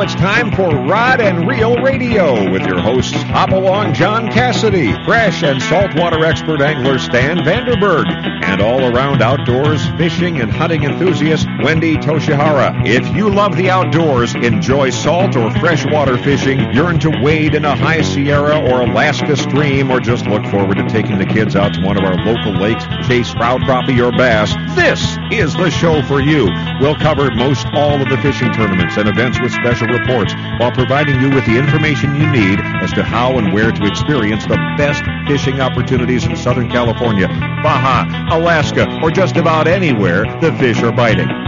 It's time for Rod and Reel Radio with your hosts Hopalong John Cassidy, fresh and saltwater expert angler Stan Vanderberg, and all around outdoors fishing and hunting enthusiast Wendy Toshihara. If you love the outdoors, enjoy salt or freshwater fishing, yearn to wade in a high Sierra or Alaska stream, or just look forward to taking the kids out to one of our local lakes, chase trout, crappie, or bass, this is the show for you. We'll cover most all of the fishing tournaments and events with special reports while providing you with the information you need as to how and where to experience the best fishing opportunities in Southern California, Baja, Alaska, or just about anywhere the fish are biting.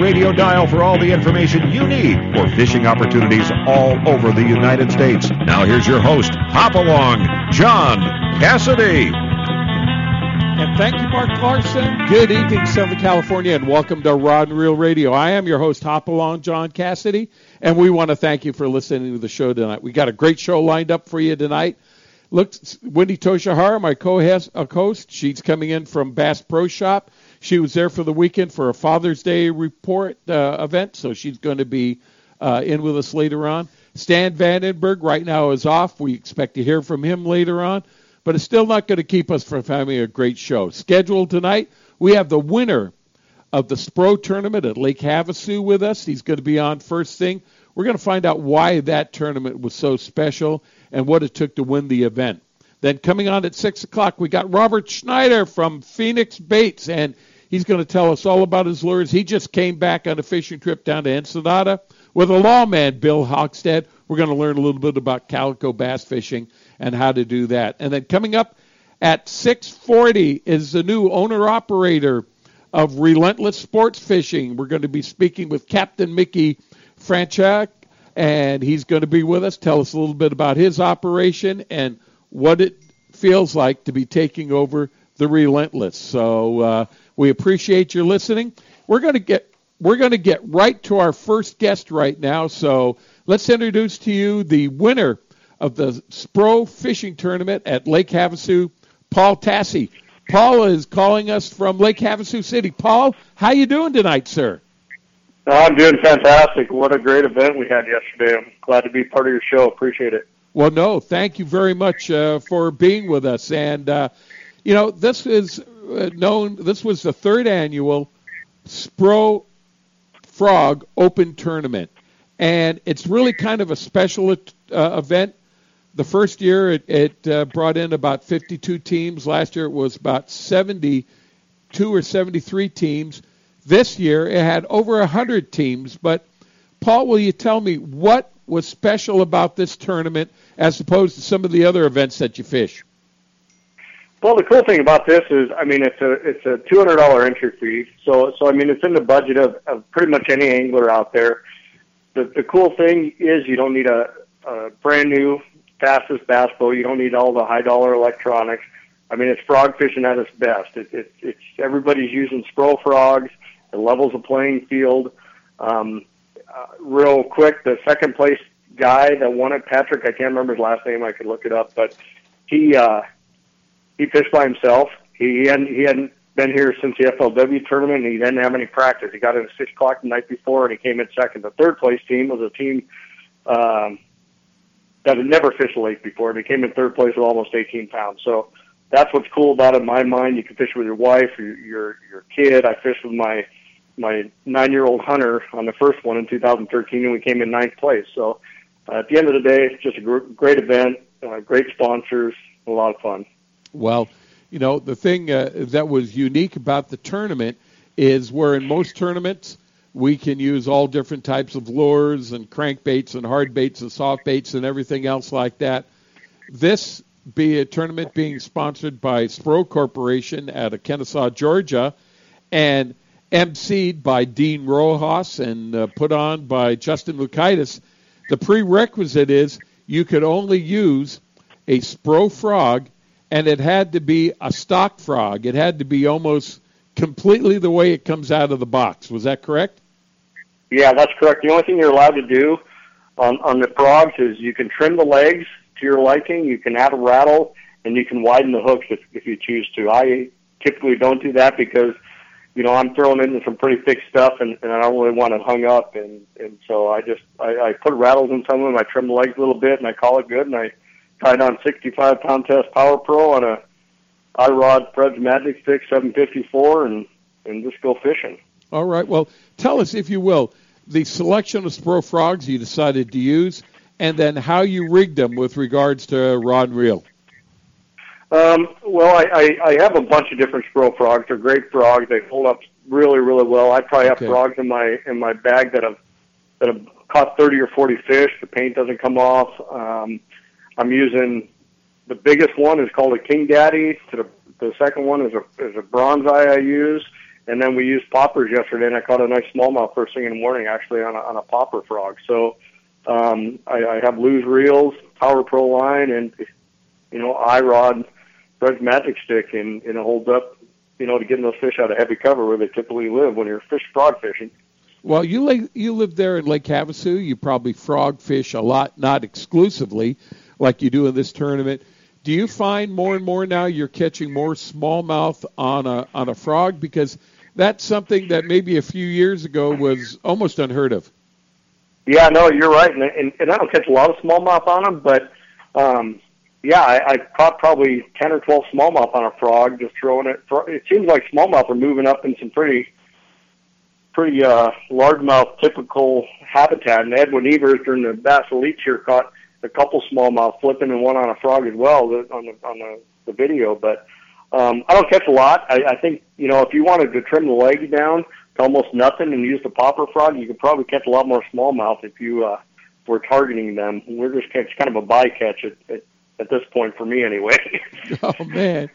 radio dial for all the information you need for fishing opportunities all over the United States. Now here's your host, Hop Along, John Cassidy. And thank you, Mark Larson. Good evening, Southern California, and welcome to Rod and Reel Radio. I am your host, Hop Along, John Cassidy, and we want to thank you for listening to the show tonight. We got a great show lined up for you tonight. Look, Wendy Toshihara, my uh, co-host, she's coming in from Bass Pro Shop. She was there for the weekend for a Father's Day report uh, event, so she's going to be uh, in with us later on. Stan Vandenberg right now is off. We expect to hear from him later on but it's still not going to keep us from having a great show. Scheduled tonight, we have the winner of the Spro tournament at Lake Havasu with us. He's going to be on first thing. We're going to find out why that tournament was so special and what it took to win the event. Then coming on at 6 o'clock, we got Robert Schneider from Phoenix Baits, and he's going to tell us all about his lures. He just came back on a fishing trip down to Ensenada with a lawman, Bill Hockstead. We're going to learn a little bit about calico bass fishing and how to do that. And then coming up at 6:40 is the new owner operator of Relentless Sports Fishing. We're going to be speaking with Captain Mickey Franchak, and he's going to be with us. Tell us a little bit about his operation and what it feels like to be taking over the Relentless. So uh, we appreciate your listening. We're going to get we're going to get right to our first guest right now. So let's introduce to you the winner of the Spro Fishing Tournament at Lake Havasu, Paul Tassi. Paul is calling us from Lake Havasu City. Paul, how you doing tonight, sir? I'm doing fantastic. What a great event we had yesterday. I'm glad to be part of your show. Appreciate it. Well, no, thank you very much uh, for being with us. And uh, you know, this is uh, known. This was the third annual Spro Frog Open Tournament, and it's really kind of a special uh, event the first year it, it uh, brought in about 52 teams. Last year it was about 72 or 73 teams. This year it had over 100 teams. But Paul, will you tell me what was special about this tournament as opposed to some of the other events that you fish? Well, the cool thing about this is, I mean, it's a it's a two hundred dollar entry fee. So so I mean, it's in the budget of, of pretty much any angler out there. The the cool thing is you don't need a, a brand new fastest bass boat. You don't need all the high dollar electronics. I mean, it's frog fishing at its best. It, it, it's everybody's using Spro frogs. It levels the playing field. Um, uh, real quick, the second place guy that won it, Patrick, I can't remember his last name. I could look it up, but he uh, he fished by himself. He hadn't he hadn't been here since the FLW tournament. And he didn't have any practice. He got in at six o'clock the night before, and he came in second. The third place team was a team um, that had never fished a lake before. And they came in third place with almost 18 pounds. So that's what's cool about it in my mind. You can fish with your wife, your your, your kid. I fished with my my nine year old hunter on the first one in 2013, and we came in ninth place. So uh, at the end of the day, it's just a gr- great event, uh, great sponsors, a lot of fun. Well, you know the thing uh, that was unique about the tournament is where in most tournaments we can use all different types of lures and crankbaits and hard baits and soft baits and everything else like that. This be a tournament being sponsored by Spro Corporation out of Kennesaw, Georgia, and emceed by Dean Rojas and uh, put on by Justin Lukaitis. the prerequisite is you could only use a Spro frog, and it had to be a stock frog. It had to be almost completely the way it comes out of the box. Was that correct? Yeah, that's correct. The only thing you're allowed to do on on the frogs is you can trim the legs to your liking, you can add a rattle, and you can widen the hooks if if you choose to. I typically don't do that because you know I'm throwing into some pretty thick stuff, and, and I don't really want it hung up, and and so I just I, I put rattles in some of them. I trim the legs a little bit, and I call it good, and I tied on 65 pound test Power Pro on a iRod Fred's Magic Stick 754, and and just go fishing. All right. Well, tell us, if you will, the selection of Spro frogs you decided to use, and then how you rigged them with regards to rod and reel. Um, well, I, I, I have a bunch of different Spro frogs. They're great frogs. They hold up really, really well. I probably have Okay. frogs in my in my bag that have that have caught 30 or 40 fish. The paint doesn't come off. Um, I'm using the biggest one is called a King Daddy. To the the second one is a is a bronze eye I use, and then we used poppers yesterday, and I caught a nice smallmouth first thing in the morning, actually on a, on a popper frog. So um, I, I have Lew's reels, Power Pro line, and you know iRod, Fred's Magic Stick, and, and it holds up. You know, to getting those fish out of heavy cover where they typically live when you're fish frog fishing. Well, you lay, you live there in Lake Havasu. You probably frog fish a lot, not exclusively like you do in this tournament. Do you find more and more now you're catching more smallmouth on a on a frog because that's something that maybe a few years ago was almost unheard of. Yeah, no, you're right, and, and, and I don't catch a lot of smallmouth on them, but um, yeah, I, I caught probably ten or twelve smallmouth on a frog, just throwing it. It seems like smallmouth are moving up in some pretty, pretty uh, largemouth typical habitat. And Edwin Evers during the Bass Elites here caught a couple smallmouth flipping and one on a frog as well on the on the, the video. But um, I don't catch a lot. I, I think you know if you wanted to trim the legs down to almost nothing and use the popper frog, you could probably catch a lot more smallmouth if you uh, were targeting them. We're just catch kind of a bycatch at, at at this point for me anyway. Oh man.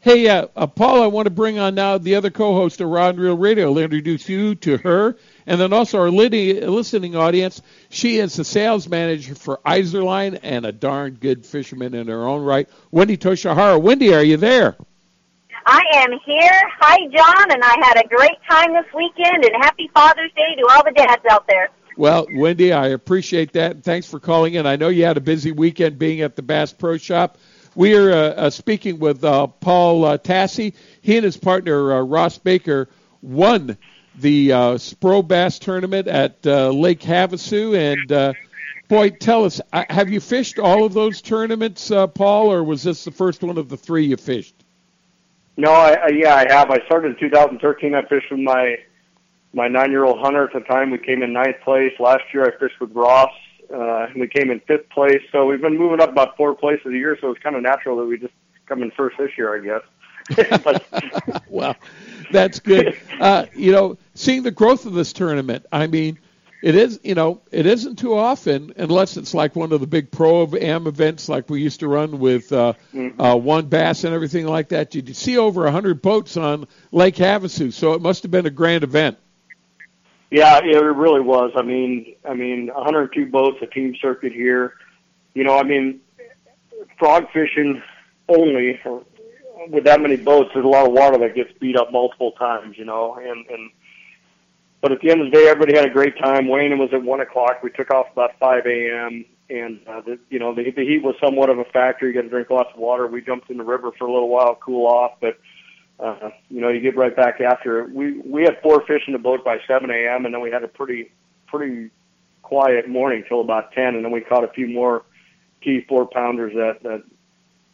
Hey, uh, uh, Paul, I want to bring on now the other co-host of Rod and Reel Radio. I'll introduce you to her, and then also our lidi- listening audience. She is the sales manager for Izorline and a darn good fisherman in her own right. Wendy Toshihara. Wendy, are you there? I am here. Hi, John, and I had a great time this weekend, and happy Father's Day to all the dads out there. Well, Wendy, I appreciate that. and Thanks for calling in. I know you had a busy weekend being at the Bass Pro Shop. We are uh, uh, speaking with uh, Paul uh, Tassi. He and his partner uh, Ross Baker won the uh, Spro Bass tournament at uh, Lake Havasu. And boy, tell us, have you fished all of those tournaments, Paul, or was this the first one of the three you fished? no, I, I yeah, I have. I started in 2013. I fished with my my nine year old hunter at the time. We came in ninth place. Last year, I fished with Ross. Uh, and we came in fifth place. So we've been moving up about four places a year. So it's kind of natural that we just come in first this year, I guess. but well, that's good. Uh, you know, seeing the growth of this tournament, I mean, it is, you know, it isn't too often unless it's like one of the big pro am events like we used to run with uh, uh, WON Bass and everything like that. You see over a hundred boats on Lake Havasu, so it must have been a grand event. Yeah, it really was. I mean, I mean, 102 boats, a team circuit here. You know, I mean, frog fishing only with that many boats. There's a lot of water that gets beat up multiple times. You know, and and but at the end of the day, everybody had a great time. Weigh-in was at one o'clock. We took off about 5 a.m. And uh, the, you know, the, the heat was somewhat of a factor. You got to drink lots of water. We jumped in the river for a little while, cool off, but uh, you know, you get right back after it. We we had four fish in the boat by 7 a.m. and then we had a pretty pretty quiet morning till about 10, and then we caught a few more key four pounders that that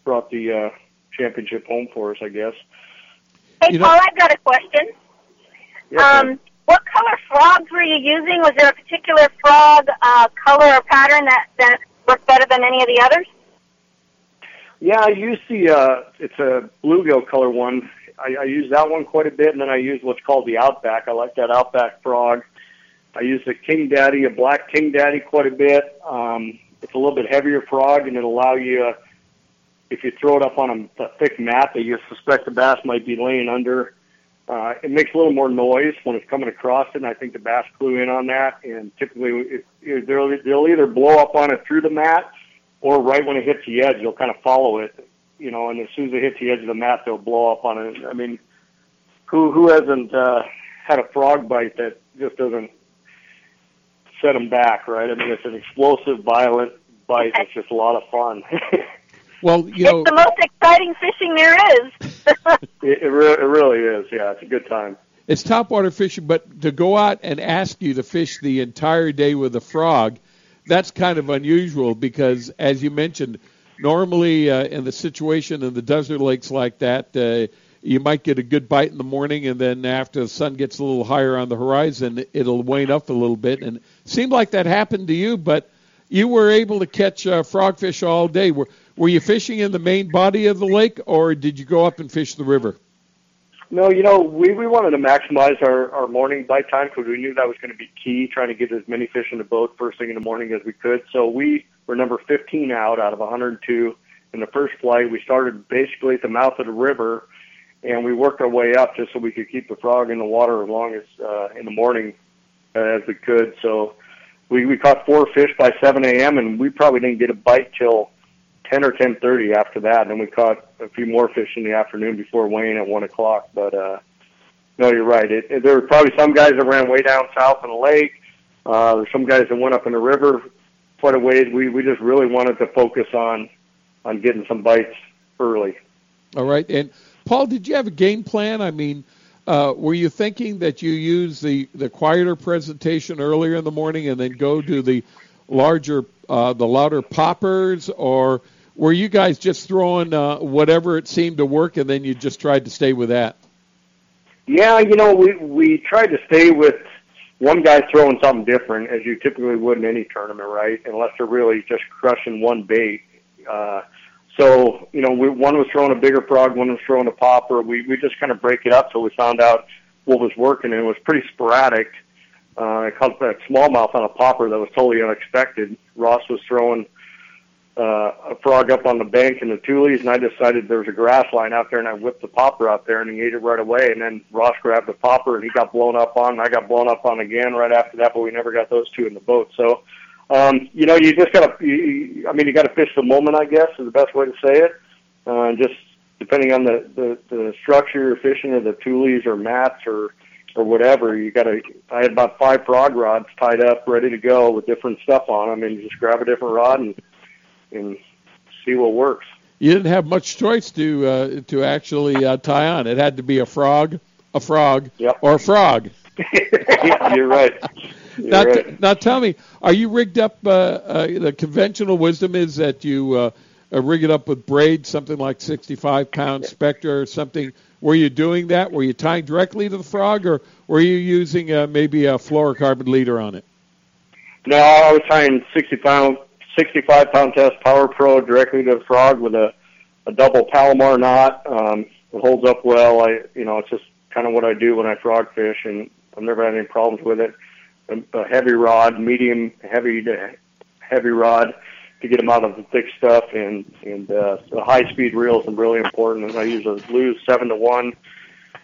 brought the uh, championship home for us, I guess. Hey, You know- Paul, I've got a question. Yes, ma'am. Um, what color frogs were you using? Was there a particular frog uh, color or pattern that, that worked better than any of the others? Yeah, I use the uh, it's a bluegill color one. I, I use that one quite a bit, and then I use what's called the Outback. I like that Outback frog. I use the King Daddy, a black King Daddy, quite a bit. Um, it's a little bit heavier frog, and it'll allow you, uh, if you throw it up on a, a thick mat that you suspect the bass might be laying under, Uh, it makes a little more noise when it's coming across it, and I think the bass clue in on that. And typically, it, it, they'll, they'll either blow up on it through the mat, or right when it hits the edge, they'll kind of follow it. You know, and as soon as it hits the edge of the mat, they'll blow up on it. I mean, who who hasn't uh, had a frog bite that just doesn't set them back, right? I mean, it's an explosive, violent bite. It's just a lot of fun. well, you know, it's the most exciting fishing there is. it, it, re- it really is. Yeah, it's a good time. It's topwater fishing, but to go out and ask you to fish the entire day with a frog, that's kind of unusual because, as you mentioned, normally uh, in the situation in the desert lakes like that, uh, you might get a good bite in the morning, and then after the sun gets a little higher on the horizon, it'll wane up a little bit. And it seemed like that happened to you, but you were able to catch uh, frogfish all day. Were, were you fishing in the main body of the lake, or did you go up and fish the river? No, you know, we, we wanted to maximize our, our morning bite time because we knew that was going to be key, trying to get as many fish in the boat first thing in the morning as we could. So we were number 15 out out of 102 in the first flight. We started basically at the mouth of the river, and we worked our way up just so we could keep the frog in the water as long as uh, in the morning uh, as we could. So we, we caught four fish by 7 a.m., and we probably didn't get a bite till 10 or 10:30 after that. And then we caught a few more fish in the afternoon before weighing at one o'clock. But uh, no, you're right. It, it, there were probably some guys that ran way down south in the lake. Uh, there's some guys that went up in the river quite a ways. We we just really wanted to focus on on getting some bites early. All right. And Paul, did you have a game plan? I mean. Uh, were you thinking that you use the, the quieter presentation earlier in the morning and then go to the larger, uh, the louder poppers, or were you guys just throwing uh, whatever it seemed to work, and then you just tried to stay with that? Yeah, you know, we we tried to stay with one guy throwing something different, as you typically would in any tournament, right? Unless they're really just crushing one bait. Uh, so, you know, we, one was throwing a bigger frog, one was throwing a popper. We we just kind of break it up so we found out what was working, and it was pretty sporadic. Uh, I caught that smallmouth on a popper that was totally unexpected. Ross was throwing uh, a frog up on the bank in the Tules, and I decided there was a grass line out there, and I whipped the popper out there, and he ate it right away. And then Ross grabbed the popper, and he got blown up on, and I got blown up on again right after that, but we never got those two in the boat. So, um, you know, you just got to, you, I mean, you got to fish the moment, I guess, is the best way to say it. Uh, just depending on the, the, the structure you're fishing, or the Tules or mats or or whatever. You got to. I had about five frog rods tied up, ready to go with different stuff on them, and you just grab a different rod and and see what works. You didn't have much choice to uh, to actually uh, tie on. It had to be a frog, a frog, yep. or a frog. yeah, you're right. You're now, right. T- now tell me, are you rigged up? Uh, uh, the conventional wisdom is that you uh, uh, rig it up with braid, something like 65 pound Spectra or something. Were you doing that? Were you tying directly to the frog, or were you using uh, maybe a fluorocarbon leader on it? No, I was tying 60 pound 65 pound test Power Pro directly to the frog with a, a double Palomar knot. Um, it holds up well. I, you know, it's just kind of what I do when I frog fish, and I've never had any problems with it. A, a heavy rod, medium heavy to heavy rod to get them out of the thick stuff, and and uh, the high speed reels are really important. And I use a Lew's seven to one,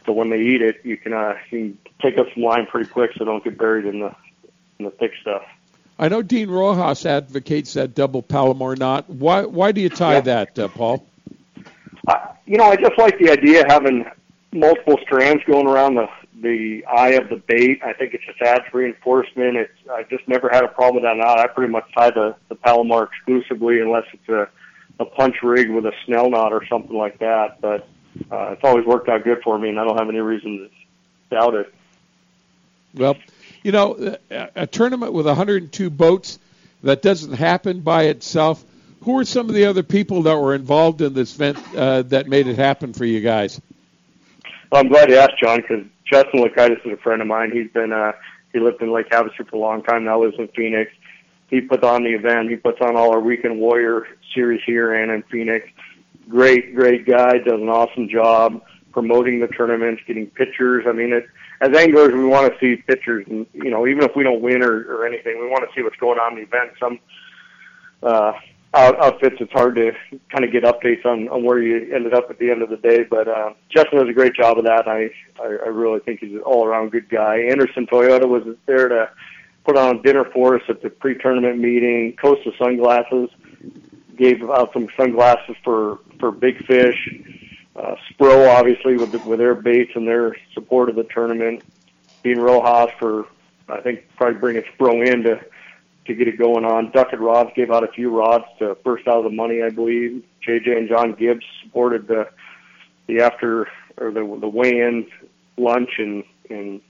so when they eat it, you can uh, you can take up some line pretty quick, so don't get buried in the in the thick stuff. I know Dean Rojas advocates that double Palomar knot. Why why do you tie Yeah. that, uh, Paul? I, you know, I just like the idea of having multiple strands going around the the eye of the bait. I think it just adds reinforcement. It's I just never had a problem with that knot. I pretty much tie the the Palomar exclusively, unless it's a a punch rig with a snell knot or something like that. But uh, it's always worked out good for me, and I don't have any reason to doubt it. Well, you know, a, tournament with 102 boats that doesn't happen by itself. Who are some of the other people that were involved in this event uh, that made it happen for you guys? Well, I'm glad you asked, John, because Justin Lakaitis is a friend of mine. He's been uh, he lived in Lake Havasu for a long time. Now lives in Phoenix. He puts on the event. He puts on all our Weekend Warrior series here and in Phoenix. Great, great guy. Does an awesome job promoting the tournaments, getting pictures. I mean, it, as anglers, we want to see pictures, and you know, even if we don't win or, or anything, we want to see what's going on in the event. Some uh, outfits, it's hard to kind of get updates on, on where you ended up at the end of the day. But uh, Justin does a great job of that. I, I I really think he's an all around good guy. Anderson Toyota was there to put on dinner for us at the pre tournament meeting. Costa Sunglasses gave out some sunglasses for for big fish. Uh, Spro obviously with the, with their baits and their support of the tournament. Dean Rojas for I think probably bringing Spro in to to get it going on. Duckett Rods gave out a few rods to first out of the money, I believe. JJ and John Gibbs supported the the after or the the weigh-in lunch and and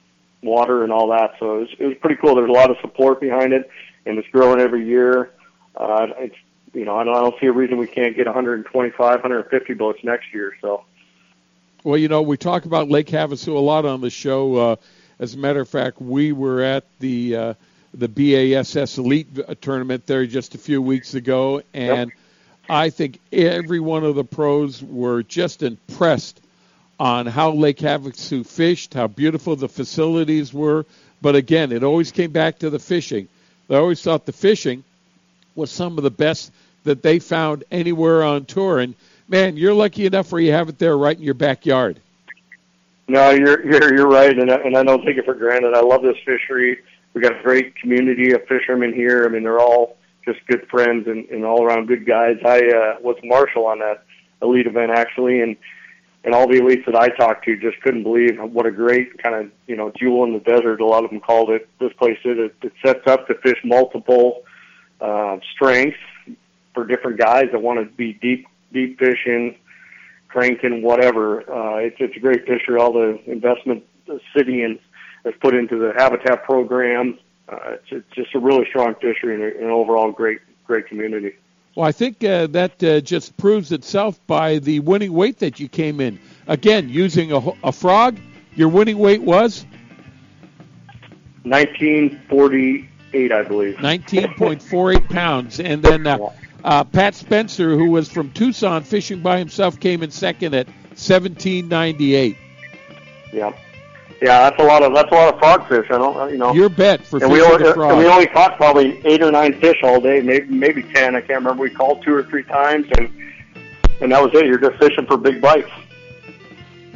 water and all that. So it was, it was pretty cool. There's a lot of support behind it, and it's growing every year. Uh, it's you know I don't, I don't see a reason we can't get 125, 150 boats next year. So. Well, you know, we talk about Lake Havasu a lot on the show. Uh, as a matter of fact, we were at the uh, the BASS Elite tournament there just a few weeks ago, and yep. I think every one of the pros were just impressed on how Lake Havasu fished, how beautiful the facilities were. But again, it always came back to the fishing. They always thought the fishing was some of the best that they found anywhere on tour. And man, you're lucky enough where you have it there right in your backyard. No, you're you're you're right, and I, and I don't take it for granted. I love this fishery we got a great community of fishermen here. I mean, they're all just good friends and, and all around good guys. I uh, was marshal on that elite event actually, and and all the elites that I talked to just couldn't believe what a great kind of you know jewel in the desert. A lot of them called it. This place it it sets up to fish multiple uh, strengths for different guys that want to be deep deep fishing, cranking, whatever. Uh, it's it's a great fishery. All the investment the city and has put into the habitat program. Uh, it's, it's just a really strong fishery and an overall great great community. Well, I think uh, that uh, just proves itself by the winning weight that you came in. Again, using a, a frog, your winning weight was 1948, I believe. 19.48 pounds, and then uh, uh, Pat Spencer, who was from Tucson fishing by himself, came in second at 1798. Yeah. Yeah, that's a lot of that's a lot of frogfish. I don't, you know. Your bet for and we only, and we only caught probably eight or nine fish all day, maybe maybe ten. I can't remember. We called two or three times, and and that was it. You're just fishing for big bites.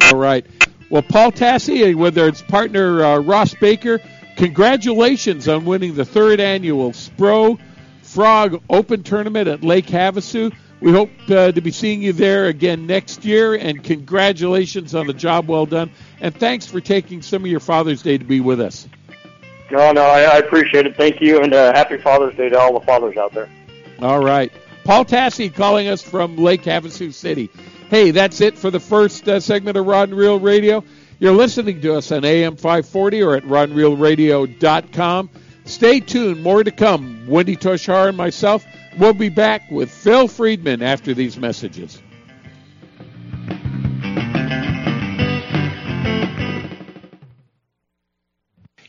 All right. Well, Paul Tassi, whether it's partner uh, Ross Baker, congratulations on winning the third annual Spro Frog Open Tournament at Lake Havasu. We hope uh, to be seeing you there again next year, and congratulations on the job well done. And thanks for taking some of your Father's Day to be with us. No, no, I, I appreciate it. Thank you, and uh, happy Father's Day to all the fathers out there. All right. Paul Tassi calling us from Lake Havasu City. Hey, that's it for the first uh, segment of Rod and Reel Radio. You're listening to us on AM 540 or at rodandreelradio.com. Stay tuned. More to come. Wendy Toshihara and myself We'll be back with Phil Friedman after these messages.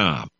com.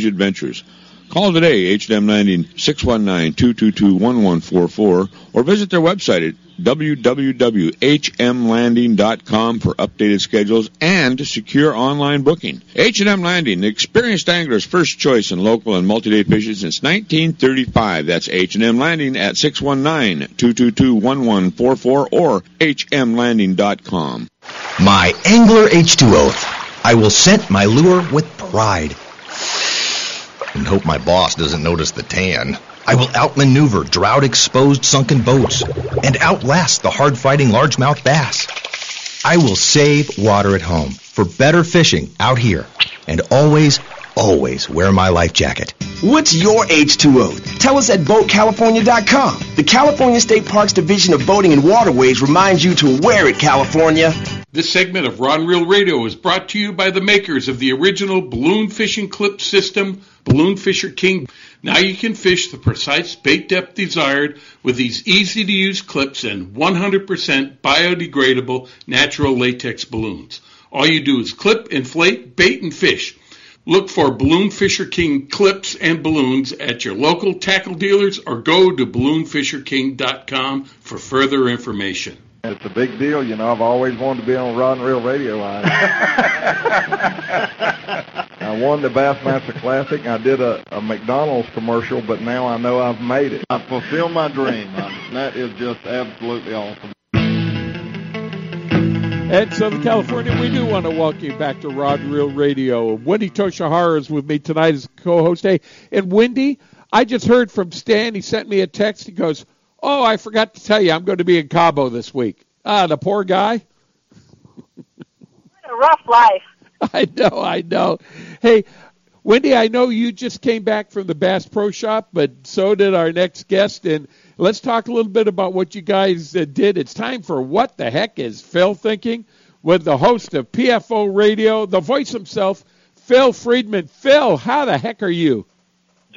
range adventures. Call today, H&M Landing 619-222-1144, or visit their website at www.hmlanding.com for updated schedules and secure online booking. H&M Landing, the experienced angler's first choice in local and multi-day fishing since 1935. That's H&M Landing at 619-222-1144 or hmlanding.com. My Angler H2O. I will scent my lure with pride and hope my boss doesn't notice the tan. I will outmaneuver drought-exposed sunken boats and outlast the hard-fighting largemouth bass. I will save water at home for better fishing out here and always, always wear my life jacket. What's your H2O? Tell us at BoatCalifornia.com. The California State Parks Division of Boating and Waterways reminds you to wear it, California. This segment of Ron Reel Radio is brought to you by the makers of the original balloon fishing clip system, Balloon Fisher King. Now you can fish the precise bait depth desired with these easy to use clips and 100% biodegradable natural latex balloons. All you do is clip, inflate, bait, and fish. Look for Balloon Fisher King clips and balloons at your local tackle dealers or go to balloonfisherking.com for further information. It's a big deal, you know. I've always wanted to be on Rod and Reel Radio. I, I won the Bassmaster Classic. I did a, a McDonald's commercial, but now I know I've made it. I fulfilled my dream. I, that is just absolutely awesome. And Southern California, we do want to welcome you back to Rod and Reel Radio. Wendy Toshihara is with me tonight as co-host. Hey, and Wendy, I just heard from Stan. He sent me a text. He goes, Oh, I forgot to tell you, I'm going to be in Cabo this week. Ah, the poor guy. what a rough life. I know, I know. Hey, Wendy, I know you just came back from the Bass Pro Shop, but so did our next guest. And let's talk a little bit about what you guys uh, did. It's time for What the Heck is Phil Thinking with the host of PFO Radio, the voice himself, Phil Friedman. Phil, how the heck are you?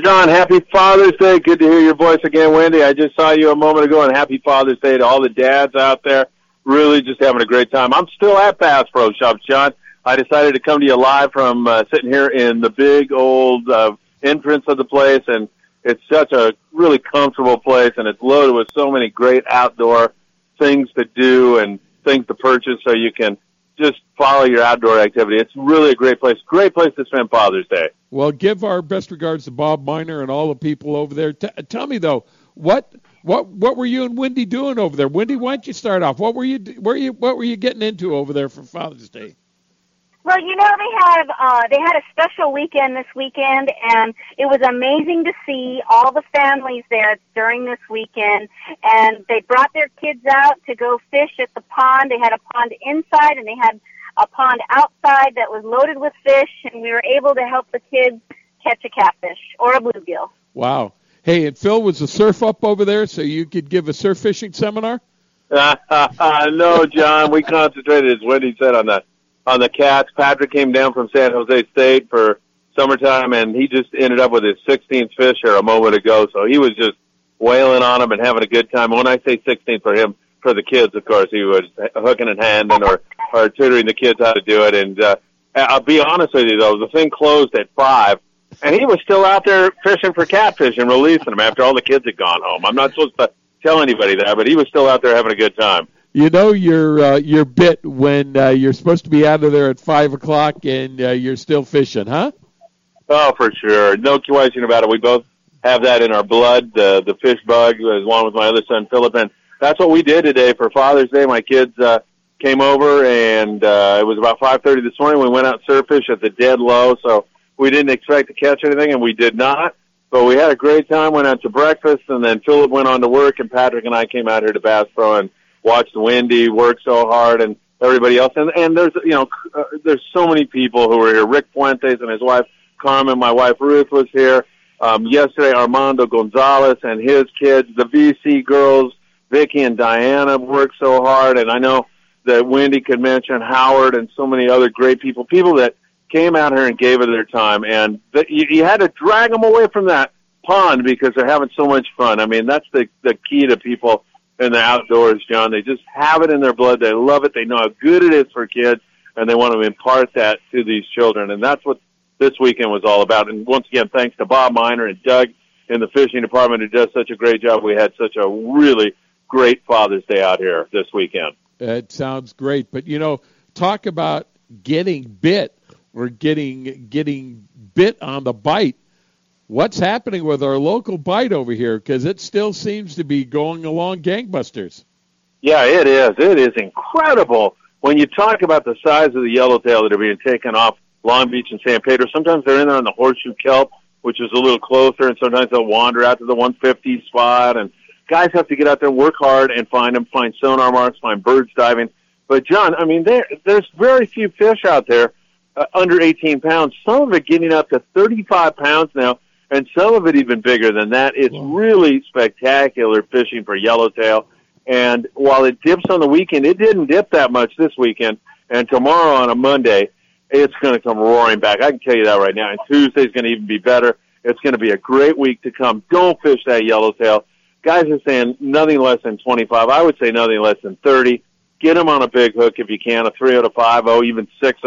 John, happy Father's Day. Good to hear your voice again, Wendy. I just saw you a moment ago, and happy Father's Day to all the dads out there. Really just having a great time. I'm still at Bass Pro Shops, John. I decided to come to you live from uh, sitting here in the big old uh, entrance of the place, and it's such a really comfortable place, and it's loaded with so many great outdoor things to do and things to purchase so you can just follow your outdoor activity. It's really a great place. Great place to spend Father's Day. Well, give our best regards to Bob Miner and all the people over there. T- tell me though, what what what were you and Wendy doing over there? Wendy, why don't you start off? What were you were you what were you getting into over there for Father's Day? Well, you know they have uh, they had a special weekend this weekend, and it was amazing to see all the families there during this weekend. And they brought their kids out to go fish at the pond. They had a pond inside, and they had a pond outside that was loaded with fish, and we were able to help the kids catch a catfish or a bluegill. Wow! Hey, and Phil was the surf up over there, so you could give a surf fishing seminar. no, John, we concentrated, as Wendy said, on that on the cats. Patrick came down from San Jose State for summertime, and he just ended up with his 16th fish here a moment ago. So he was just wailing on them and having a good time. When I say 16th for him, for the kids, of course, he was hooking and handing or or tutoring the kids how to do it. And uh, I'll be honest with you though, the thing closed at five, and he was still out there fishing for catfish and releasing them after all the kids had gone home. I'm not supposed to tell anybody that, but he was still out there having a good time you know your uh, your bit when uh, you're supposed to be out of there at five o'clock and uh, you're still fishing, huh? Oh, for sure, no question about it. We both have that in our blood. The the fish bug, along with my other son Philip, and that's what we did today for Father's Day. My kids uh, came over, and uh, it was about five thirty this morning. We went out surf fish at the dead low, so we didn't expect to catch anything, and we did not. But we had a great time. Went out to breakfast, and then Philip went on to work, and Patrick and I came out here to Bass Pro and watched Wendy work so hard and everybody else. And and there's you know uh, there's so many people who are here. Rick Fuentes and his wife Carmen, my wife Ruth, was here. Um, yesterday, Armando Gonzalez and his kids, the VC girls, Vicky and Diana worked so hard, and I know that Wendy could mention Howard and so many other great people, people that came out here and gave it their time, and that you, you had to drag them away from that pond because they're having so much fun. I mean, that's the the key to people in the outdoors, John. They just have it in their blood. They love it. They know how good it is for kids, and they want to impart that to these children. And that's what this weekend was all about. And once again, thanks to Bob Miner and Doug in the fishing department who does such a great job. We had such a really great Father's Day out here this weekend. It sounds great, but you know, talk about getting bit or getting getting bit on the bite. What's happening with our local bite over here? Because it still seems to be going along gangbusters. Yeah, it is. It is incredible when you talk about the size of the yellowtail that are being taken off Long Beach and San Pedro. Sometimes they're in there on the horseshoe kelp, which is a little closer, and sometimes they'll wander out to the 150 spot. And guys have to get out there and work hard and find them, find sonar marks, find birds diving. But John, I mean, there there's very few fish out there uh, under 18 pounds. Some of it getting up to 35 pounds now, and some of it even bigger than that. It's wow. really spectacular fishing for yellowtail. And while it dips on the weekend, it didn't dip that much this weekend. And tomorrow on a Monday, it's going to come roaring back. I can tell you that right now. And Tuesday's going to even be better. It's going to be a great week to come. Don't fish that yellowtail. Guys are saying nothing less than 25. I would say nothing less than 30. Get them on a big hook if you can, a 3 to 5 even 6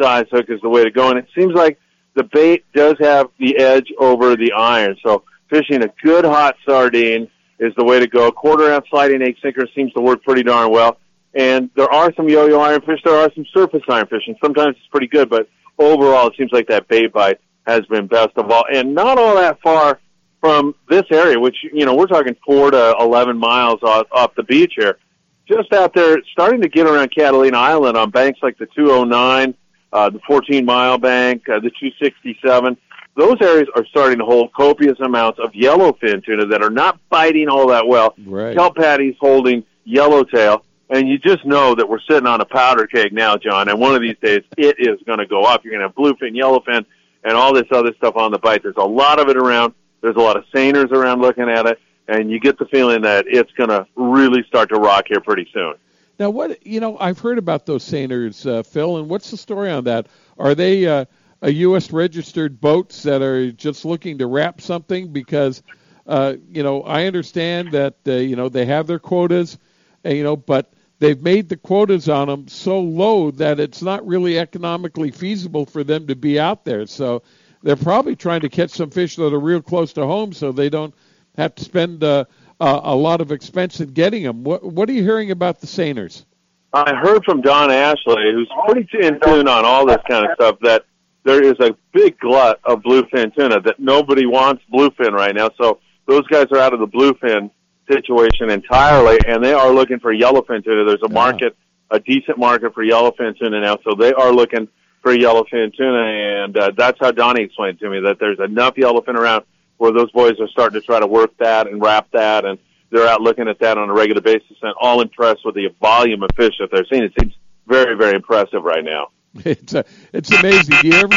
size hook is the way to go. And it seems like the bait does have the edge over the iron. So fishing a good hot sardine is the way to go. Quarter ounce sliding egg sinker seems to work pretty darn well. And there are some yo-yo ironfish. There are some surface ironfish, and sometimes it's pretty good. But overall, it seems like that bait bite has been best of all, and not all that far from this area, which you know we're talking four to eleven miles off, off the beach here. Just out there, starting to get around Catalina Island on banks like the 209, uh, the 14 mile bank, uh, the 267. Those areas are starting to hold copious amounts of yellowfin tuna that are not biting all that well. Right. Kelp patties holding yellowtail and you just know that we're sitting on a powder keg now, John. And one of these days, it is going to go up. You're going to have bluefin, yellowfin, and all this other stuff on the bite. There's a lot of it around. There's a lot of seiners around looking at it, and you get the feeling that it's going to really start to rock here pretty soon. Now, what you know, I've heard about those seiners, uh, Phil, and what's the story on that? Are they uh, a U.S. registered boats that are just looking to wrap something? Because uh, you know, I understand that uh, you know they have their quotas, and, you know, but they've made the quotas on them so low that it's not really economically feasible for them to be out there. So they're probably trying to catch some fish that are real close to home, so they don't have to spend uh, uh, a lot of expense in getting them. What, what are you hearing about the seiners? I heard from Don Ashley, who's pretty in tune on all this kind of stuff, that there is a big glut of bluefin tuna that nobody wants bluefin right now. So those guys are out of the bluefin situation entirely, and they are looking for yellowfin tuna. There's a market, a decent market for yellowfin tuna now, so they are looking for yellowfin tuna, and uh, that's how Donnie explained to me that there's enough yellowfin around where those boys are starting to try to work that and wrap that, and they're out looking at that on a regular basis, and all impressed with the volume of fish that they're seeing. It seems very, very impressive right now. It's a, it's amazing. Do you ever?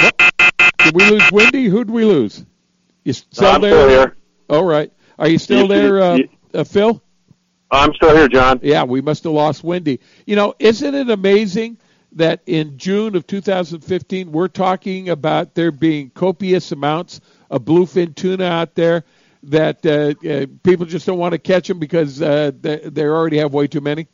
What, did we lose Wendy? Who'd we lose? You still I'm there? still here. All right. Are you still there, uh, uh, Phil? I'm still here, John. Yeah, we must have lost Wendy. You know, isn't it amazing that in June of 2015 we're talking about there being copious amounts of bluefin tuna out there that uh, uh, people just don't want to catch them because uh, they, they already have way too many?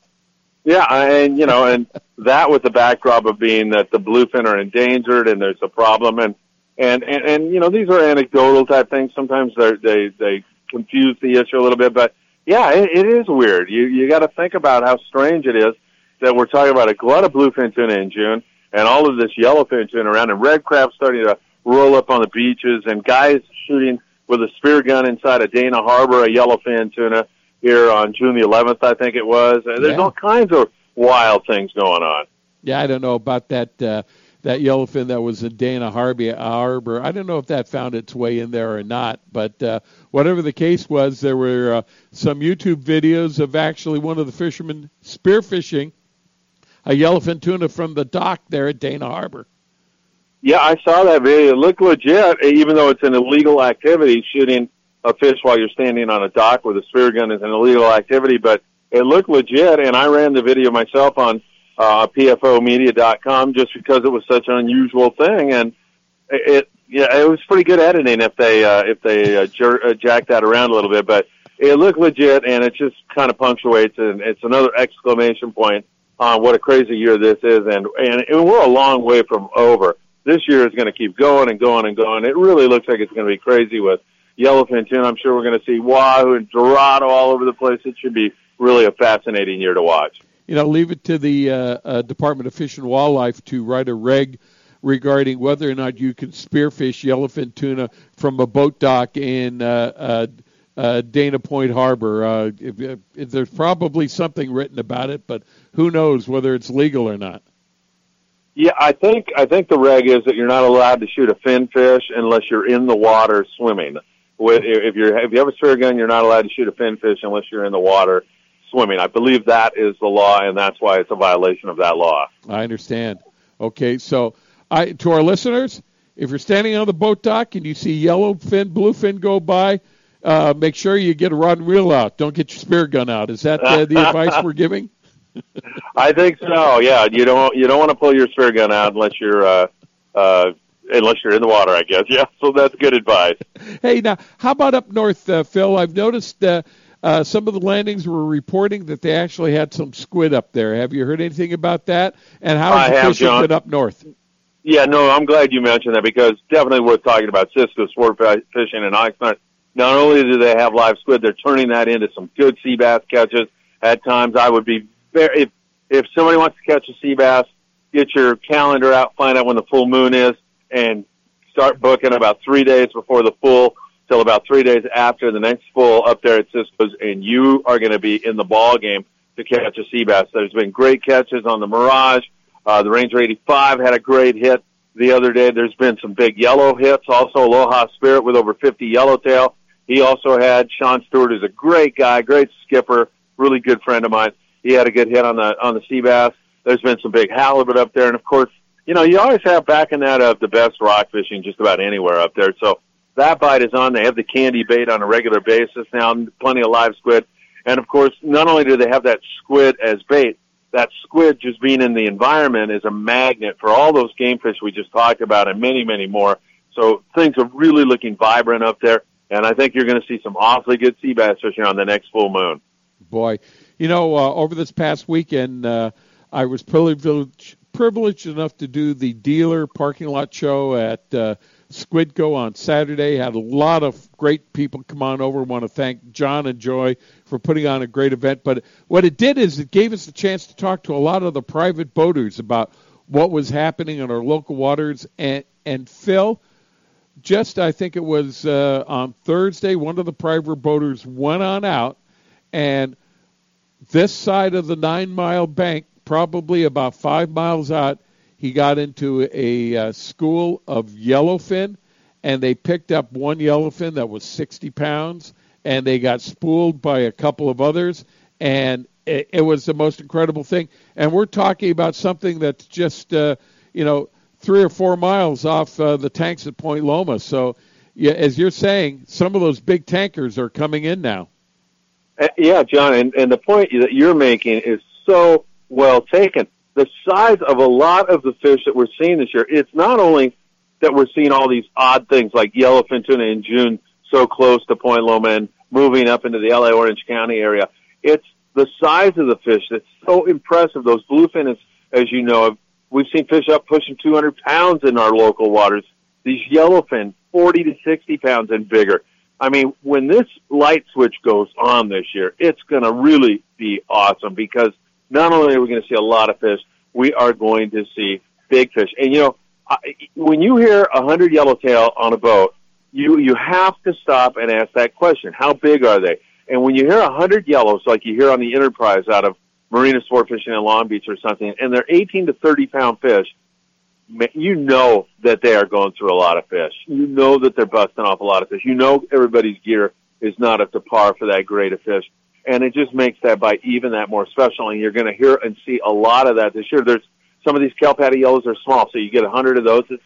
Yeah, and you know, and that with the backdrop of being that the bluefin are endangered and there's a problem, and and and, and you know, these are anecdotal type things. Sometimes they they they confuse the issue a little bit, but yeah, it, it is weird. You you got to think about how strange it is that we're talking about a glut of bluefin tuna in June and all of this yellowfin tuna around, and red crab starting to roll up on the beaches, and guys shooting with a spear gun inside of Dana Harbor a yellowfin tuna here on June the 11th, I think it was. And there's Yeah. all kinds of wild things going on. Yeah, I don't know about that uh, that yellowfin that was in Dana Harbor. I don't know if that found its way in there or not, but uh, whatever the case was, there were uh, some YouTube videos of actually one of the fishermen spearfishing a yellowfin tuna from the dock there at Dana Harbor. Yeah, I saw that video. It looked legit, even though it's an illegal activity. Shooting a fish while you're standing on a dock with a spear gun is an illegal activity, but it looked legit. And I ran the video myself on uh, pfomedia.com just because it was such an unusual thing, and it yeah, it was pretty good editing if they uh, if they uh, jer- uh, jacked that around a little bit, but it looked legit, and it just kind of punctuates, and it's another exclamation point on what a crazy year this is, and and, and we're a long way from over. This year is going to keep going and going and going. It really looks like it's going to be crazy with yellowfin tuna. I'm sure we're going to see wahoo and dorado all over the place. It should be really a fascinating year to watch. You know, leave it to the uh, uh, Department of Fish and Wildlife to write a reg regarding whether or not you can spearfish yellowfin tuna from a boat dock in uh, uh, uh, Dana Point Harbor. Uh, if, if there's probably something written about it, but who knows whether it's legal or not. Yeah, I think I think the reg is that you're not allowed to shoot a fin fish unless you're in the water swimming. If you're if you have a spear gun, you're not allowed to shoot a fin fish unless you're in the water swimming. I believe that is the law, and that's why it's a violation of that law. I understand. Okay, so I to our listeners, if you're standing on the boat dock and you see yellow fin, blue fin go by, uh, make sure you get a rod and reel out. Don't get your spear gun out. Is that uh, the advice we're giving? I think so. Yeah, you don't you don't want to pull your spear gun out unless you're uh, uh, unless you're in the water, I guess. Yeah, so that's good advice. hey, now how about up north, uh, Phil? I've noticed uh, uh, some of the landings were reporting that they actually had some squid up there. Have you heard anything about that? And how is the fishing been up north? Yeah, no, I'm glad you mentioned that because definitely worth talking about Cisco sport fishing and Oxnard. Not only do they have live squid, they're turning that into some good sea bass catches. At times, I would be if if somebody wants to catch a sea bass, get your calendar out, find out when the full moon is, and start booking about three days before the full till about three days after the next full up there at Cisco's, and you are going to be in the ball game to catch a sea bass. There's been great catches on the Mirage. Uh, the Ranger 85 had a great hit the other day. There's been some big yellow hits. Also, Aloha Spirit with over 50 yellowtail. He also had Sean Stewart, who's a great guy, great skipper, really good friend of mine. He had a good hit on the on the sea bass. There's been some big halibut up there, and of course, you know, you always have backing that of the best rock fishing just about anywhere up there. So that bite is on. They have the candy bait on a regular basis now, plenty of live squid. And of course, not only do they have that squid as bait, that squid just being in the environment is a magnet for all those game fish we just talked about and many, many more. So things are really looking vibrant up there. And I think you're going to see some awfully good sea bass fishing on the next full moon. Boy, you know, uh, over this past weekend, uh, I was privileged privileged enough to do the dealer parking lot show at uh, Squidco on Saturday. Had a lot of great people come on over. Want to thank John and Joy for putting on a great event. But what it did is it gave us a chance to talk to a lot of the private boaters about what was happening in our local waters. And and Phil, just I think it was uh, on Thursday, one of the private boaters went on out, and this side of the nine mile bank, probably about five miles out, he got into a uh, school of yellowfin, and they picked up one yellowfin that was 60 pounds, and they got spooled by a couple of others, and it, it was the most incredible thing. And we're talking about something that's just, uh, you know, three or four miles off uh, the tanks at Point Loma. So, yeah, as you're saying, some of those big tankers are coming in now. Uh, yeah, John, and, and the point that you're making is so well taken the size of a lot of the fish that we're seeing this year, it's not only that we're seeing all these odd things like yellowfin tuna in June so close to Point Loma and moving up into the LA Orange County area. It's the size of the fish that's so impressive. Those bluefin, as, as you know, we've seen fish up pushing 200 pounds in our local waters. These yellowfin, 40 to 60 pounds and bigger. I mean, when this light switch goes on this year, it's going to really be awesome because not only are we going to see a lot of fish, we are going to see big fish. And you know, when you hear a hundred yellowtail on a boat, you you have to stop and ask that question: How big are they? And when you hear a hundred yellows, like you hear on the Enterprise out of Marina Sport Fishing in Long Beach or something, and they're 18 to 30 pound fish, you know that they are going through a lot of fish. You know that they're busting off a lot of fish. You know everybody's gear is not up to par for that grade of fish and it just makes that bite even that more special. And you're going to hear and see a lot of that this year. There's some of these kelp paddy yellows are small, so you get a hundred of those. It's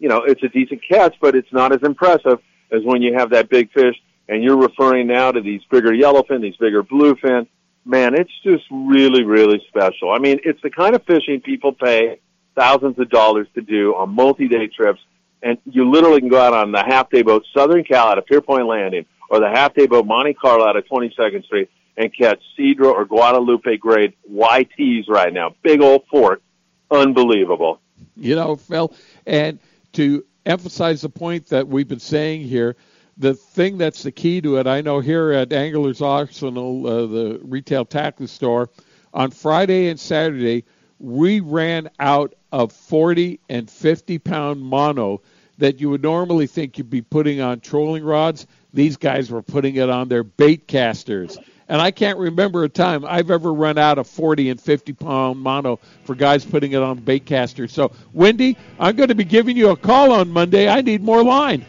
you know, it's a decent catch, but it's not as impressive as when you have that big fish. And you're referring now to these bigger yellowfin, these bigger bluefin. Man, it's just really, really special. I mean, it's the kind of fishing people pay thousands of dollars to do on multi-day trips. And you literally can go out on the half-day boat Southern Cal out of Pierpoint Landing or the half-day boat Monte Carlo out of 22nd Street and catch Cedro or Guadalupe grade YTs right now. Big old fort. Unbelievable. You know, Phil, and to emphasize the point that we've been saying here, the thing that's the key to it, I know here at Angler's Arsenal, uh, the retail tackle store, on Friday and Saturday, we ran out of 40 and 50 pound mono that you would normally think you'd be putting on trolling rods. These guys were putting it on their bait casters. And I can't remember a time I've ever run out of 40 and 50 pound mono for guys putting it on bait casters. So, Wendy, I'm going to be giving you a call on Monday. I need more line.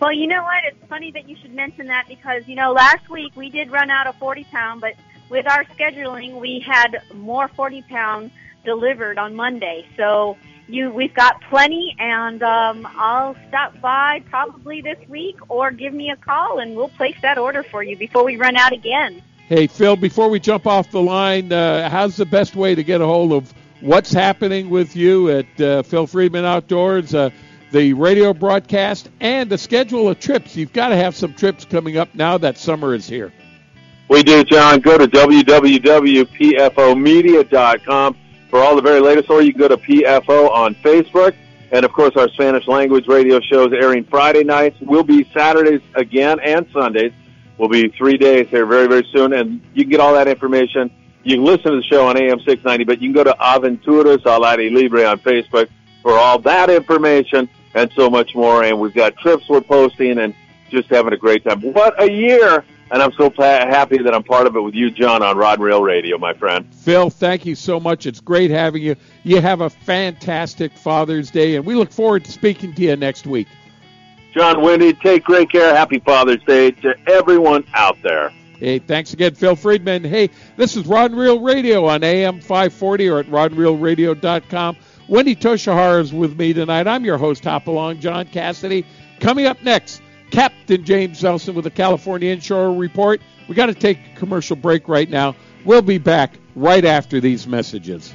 Well, you know what? It's funny that you should mention that because, you know, last week we did run out of 40 pound, but with our scheduling, we had more 40 pound delivered on Monday. So you, we've got plenty, and um, I'll stop by probably this week, or give me a call, and we'll place that order for you before we run out again. Hey, Phil, before we jump off the line, uh, how's the best way to get a hold of what's happening with you at uh, Phil Friedman Outdoors, uh, the radio broadcast, and the schedule of trips? You've got to have some trips coming up now that summer is here. We do, John. Go to www.pfomedia.com for all the very latest, or you can go to PFO on Facebook. And of course, our Spanish language radio shows airing Friday nights will be Saturdays again and Sundays. Will be three days here very, very soon. And you can get all that information. You can listen to the show on AM 690, but you can go to Aventuras al Aire Libre on Facebook for all that information and so much more. And we've got trips we're posting and just having a great time. What a year! And I'm so happy that I'm part of it with you, John, on Rod and Reel Radio, my friend. Phil, thank you so much. It's great having you. You have a fantastic Father's Day, and we look forward to speaking to you next week. John, Wendy, take great care. Happy Father's Day to everyone out there. Hey, thanks again, Phil Friedman. Hey, this is Rod and Reel Radio on AM 540 or at rodandreelradio.com. Wendy Toshihara is with me tonight. I'm your host, Hopalong John Cassidy. Coming up next, Captain James Nelson with the California Inshore Report. We got to take a commercial break right now. We'll be back right after these messages.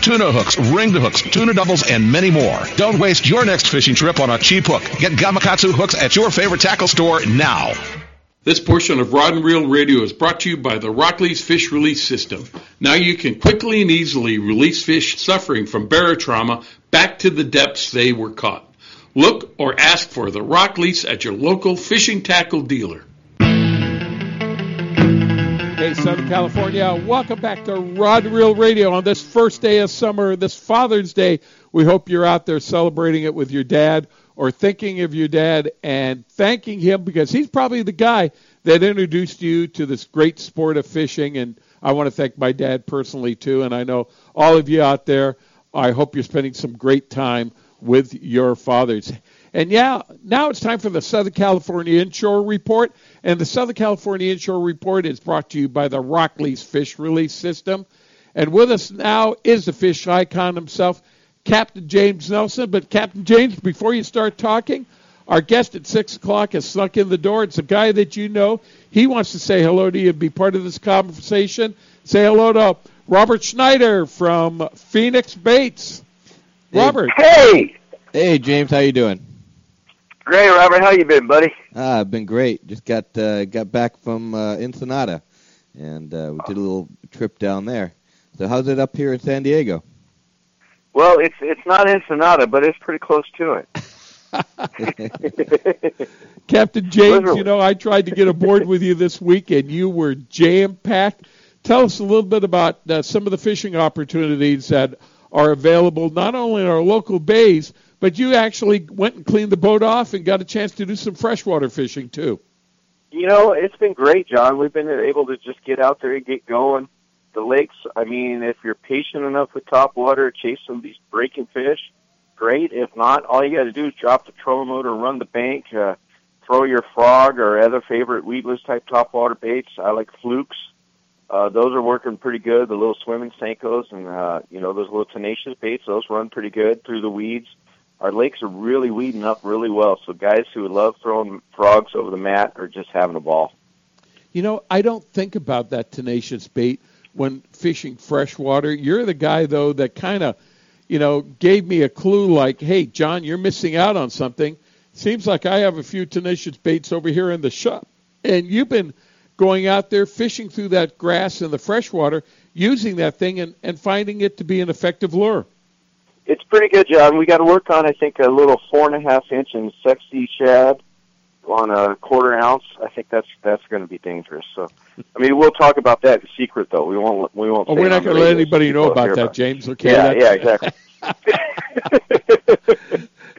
tuna hooks, ringed hooks, tuna doubles, and many more. Don't waste your next fishing trip on a cheap hook. Get Gamakatsu hooks at your favorite tackle store now. This portion of Rod and Reel Radio is brought to you by the RokLees Fish Release System. Now you can quickly and easily release fish suffering from barotrauma back to the depths they were caught. Look or ask for the RokLees at your local fishing tackle dealer. Hey, Southern California, welcome back to Rod Reel Radio on this first day of summer, this Father's Day. We hope you're out there celebrating it with your dad or thinking of your dad and thanking him because he's probably the guy that introduced you to this great sport of fishing. And I want to thank my dad personally too, and I know all of you out there. I hope you're spending some great time with your fathers. And yeah, now it's time for the Southern California Inshore Report. And the Southern California Inshore Report is brought to you by the RokLees Fish Release System. And with us now is the fish icon himself, Captain James Nelson. But Captain James, before you start talking, our guest at six o'clock has snuck in the door. It's a guy that you know. He wants to say hello to you and be part of this conversation. Say hello to Robert Schneider from Phoenix Baits. Robert. Hey. Hey, James. How you doing? Great, Robert. How you been, buddy? Ah, I've been great. Just got uh, got back from uh, Ensenada, and uh, we did a little trip down there. So how's it up here in San Diego? Well, it's it's not Ensenada, but it's pretty close to it. Captain James, you know, I tried to get aboard with you this week, and you were jam packed. Tell us a little bit about uh, some of the fishing opportunities that are available not only in our local bays, but you actually went and cleaned the boat off and got a chance to do some freshwater fishing too. You know, it's been great, John. We've been able to just get out there and get going. The lakes, I mean, if you're patient enough with top water, chase some of these breaking fish, great. If not, all you got to do is drop the trolling motor run the bank. Uh, throw your frog or other favorite weedless type top water baits. I like flukes. Uh, those are working pretty good. The little swimming Senkos and uh, you know those little tenacious baits. Those run pretty good through the weeds. Our lakes are really weeding up really well. So guys who love throwing frogs over the mat are just having a ball. You know, I don't think about that tenacious bait when fishing freshwater. You're the guy though that kind of, you know, gave me a clue like, "Hey, John, you're missing out on something." Seems like I have a few tenacious baits over here in the shop, and you've been going out there fishing through that grass in the freshwater, using that thing and, and finding it to be an effective lure. It's pretty good, John. We got to work on, I think, a little four and a half inch and sexy shad on a quarter ounce. I think that's that's going to be dangerous. So, I mean, we'll talk about that in secret, though. We won't. We won't. Oh, we're not going to let anybody know about that, about James. Okay. Yeah. Yeah. Exactly.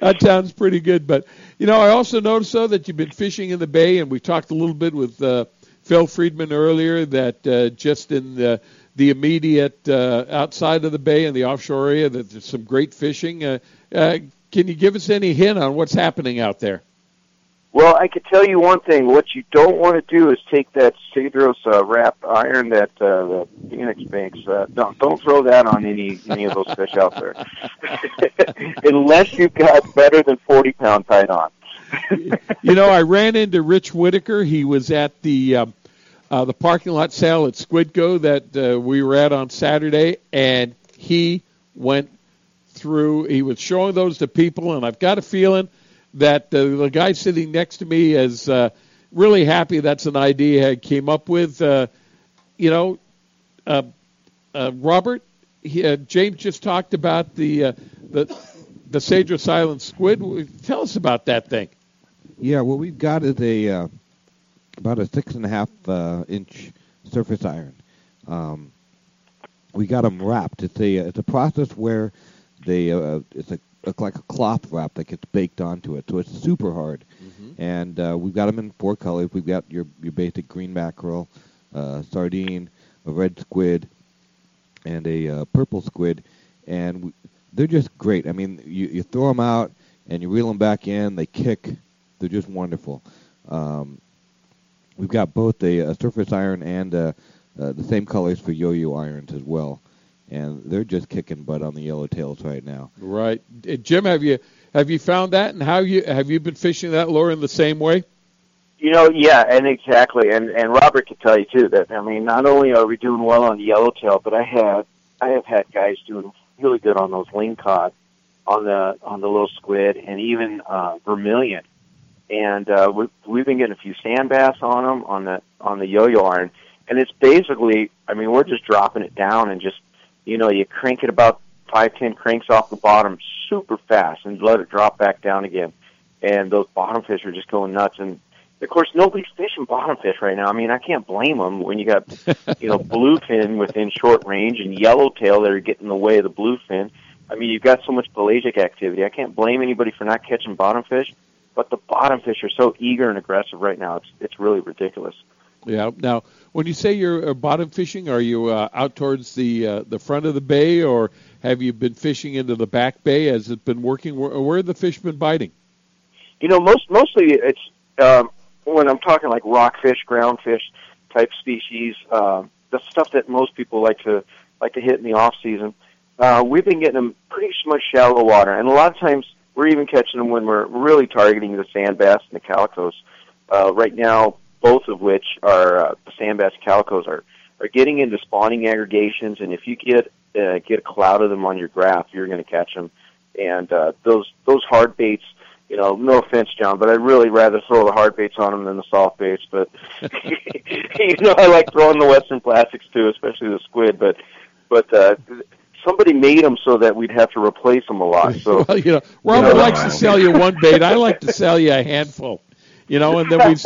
that sounds pretty good. But you know, I also noticed though that you've been fishing in the bay, and we talked a little bit with uh, Phil Friedman earlier that uh, just in the the immediate uh, outside of the bay and the offshore area that there's some great fishing. Uh, uh, can you give us any hint on what's happening out there? Well, I could tell you one thing. What you don't want to do is take that Cedros uh, wrap iron that uh, the Phoenix makes. Uh, don't don't throw that on any any of those fish out there, unless you've got better than forty pound tight on. you know, I ran into Rich Whitaker. He was at the um, uh, the parking lot sale at Squidco that uh, we were at on Saturday, and he went through. He was showing those to people, and I've got a feeling that uh, the guy sitting next to me is uh, really happy. That's an idea he came up with. Uh, you know, uh, uh, Robert, he, uh, James just talked about the uh, the the Cedros Island squid. Tell us about that thing. Yeah, what we've got is a uh, about a six and a half uh, inch surface iron. Um, we got them wrapped. It's a it's a process where they uh, it's a like a cloth wrap that gets baked onto it, so it's super hard. Mm-hmm. And uh, we've got them in four colors. We've got your your basic green mackerel, uh, sardine, a red squid, and a uh, purple squid, and we, they're just great. I mean, you you throw them out and you reel them back in. They kick. They're just wonderful. Um, we've got both a, a surface iron and uh, uh, the same colors for yo-yo irons as well, and they're just kicking butt on the yellowtails right now. Right, uh, Jim, have you have you found that, and how you have you been fishing that lure in the same way? You know, yeah, and exactly, and and Robert can tell you too that I mean, not only are we doing well on the yellowtail, but I have I have had guys doing really good on those lingcod, on the on the little squid, and even uh, vermilion and uh, we, we've been getting a few sand bass on them on the on the yo-yo iron, and it's basically, I mean, we're just dropping it down and just, you know, you crank it about five ten cranks off the bottom super fast and let it drop back down again, and those bottom fish are just going nuts. And of course, nobody's fishing bottom fish right now. I mean, I can't blame them when you got, you know, bluefin within short range and yellowtail that are getting in the way of the bluefin. I mean, you've got so much pelagic activity. I can't blame anybody for not catching bottom fish but the bottom fish are so eager and aggressive right now. It's it's really ridiculous. Yeah. Now, when you say you're uh, bottom fishing, are you uh, out towards the uh, the front of the bay, or have you been fishing into the back bay? Has it been working? Where, where have the fish been biting? You know, most mostly it's um, when I'm talking like rockfish, groundfish type species, uh, the stuff that most people like to like to hit in the off season. Uh, we've been getting them pretty much shallow water, and a lot of times we're even catching them when we're really targeting the sand bass and the calicos. Uh, right now, both of which are uh, the sand bass and calicos are are getting into spawning aggregations, and if you get uh, get a cloud of them on your graph, you're going to catch them. And uh, those those hard baits, you know, no offense, John, but I'd really rather throw the hard baits on them than the soft baits. But you know, I like throwing the Western plastics too, especially the squid. But but uh, somebody made them so that we'd have to replace them a lot. So well, you know, Robert you know, likes to sell you one bait. I like to sell you a handful. You know, and then we,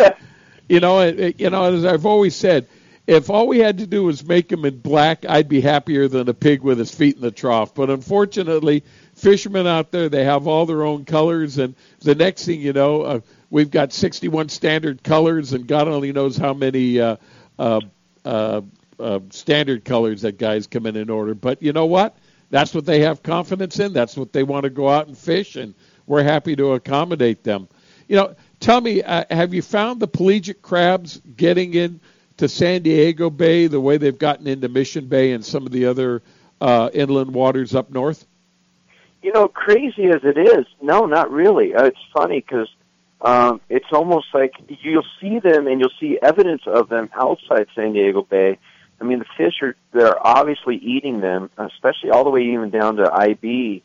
you know, it, you know, as I've always said, if all we had to do was make them in black, I'd be happier than a pig with his feet in the trough. But unfortunately, fishermen out there, they have all their own colors, and the next thing you know, uh, we've got 61 standard colors, and God only knows how many uh, uh, uh, uh, standard colors that guys come in and order. But you know what? That's what they have confidence in. That's what they want to go out and fish, and we're happy to accommodate them. You know, tell me, uh, have you found the pelagic crabs getting in to San Diego Bay the way they've gotten into Mission Bay and some of the other uh, inland waters up north? You know, crazy as it is, no, not really. Uh, it's funny because um, it's almost like you'll see them and you'll see evidence of them outside San Diego Bay. I mean, the fish are they're obviously eating them, especially all the way even down to IB.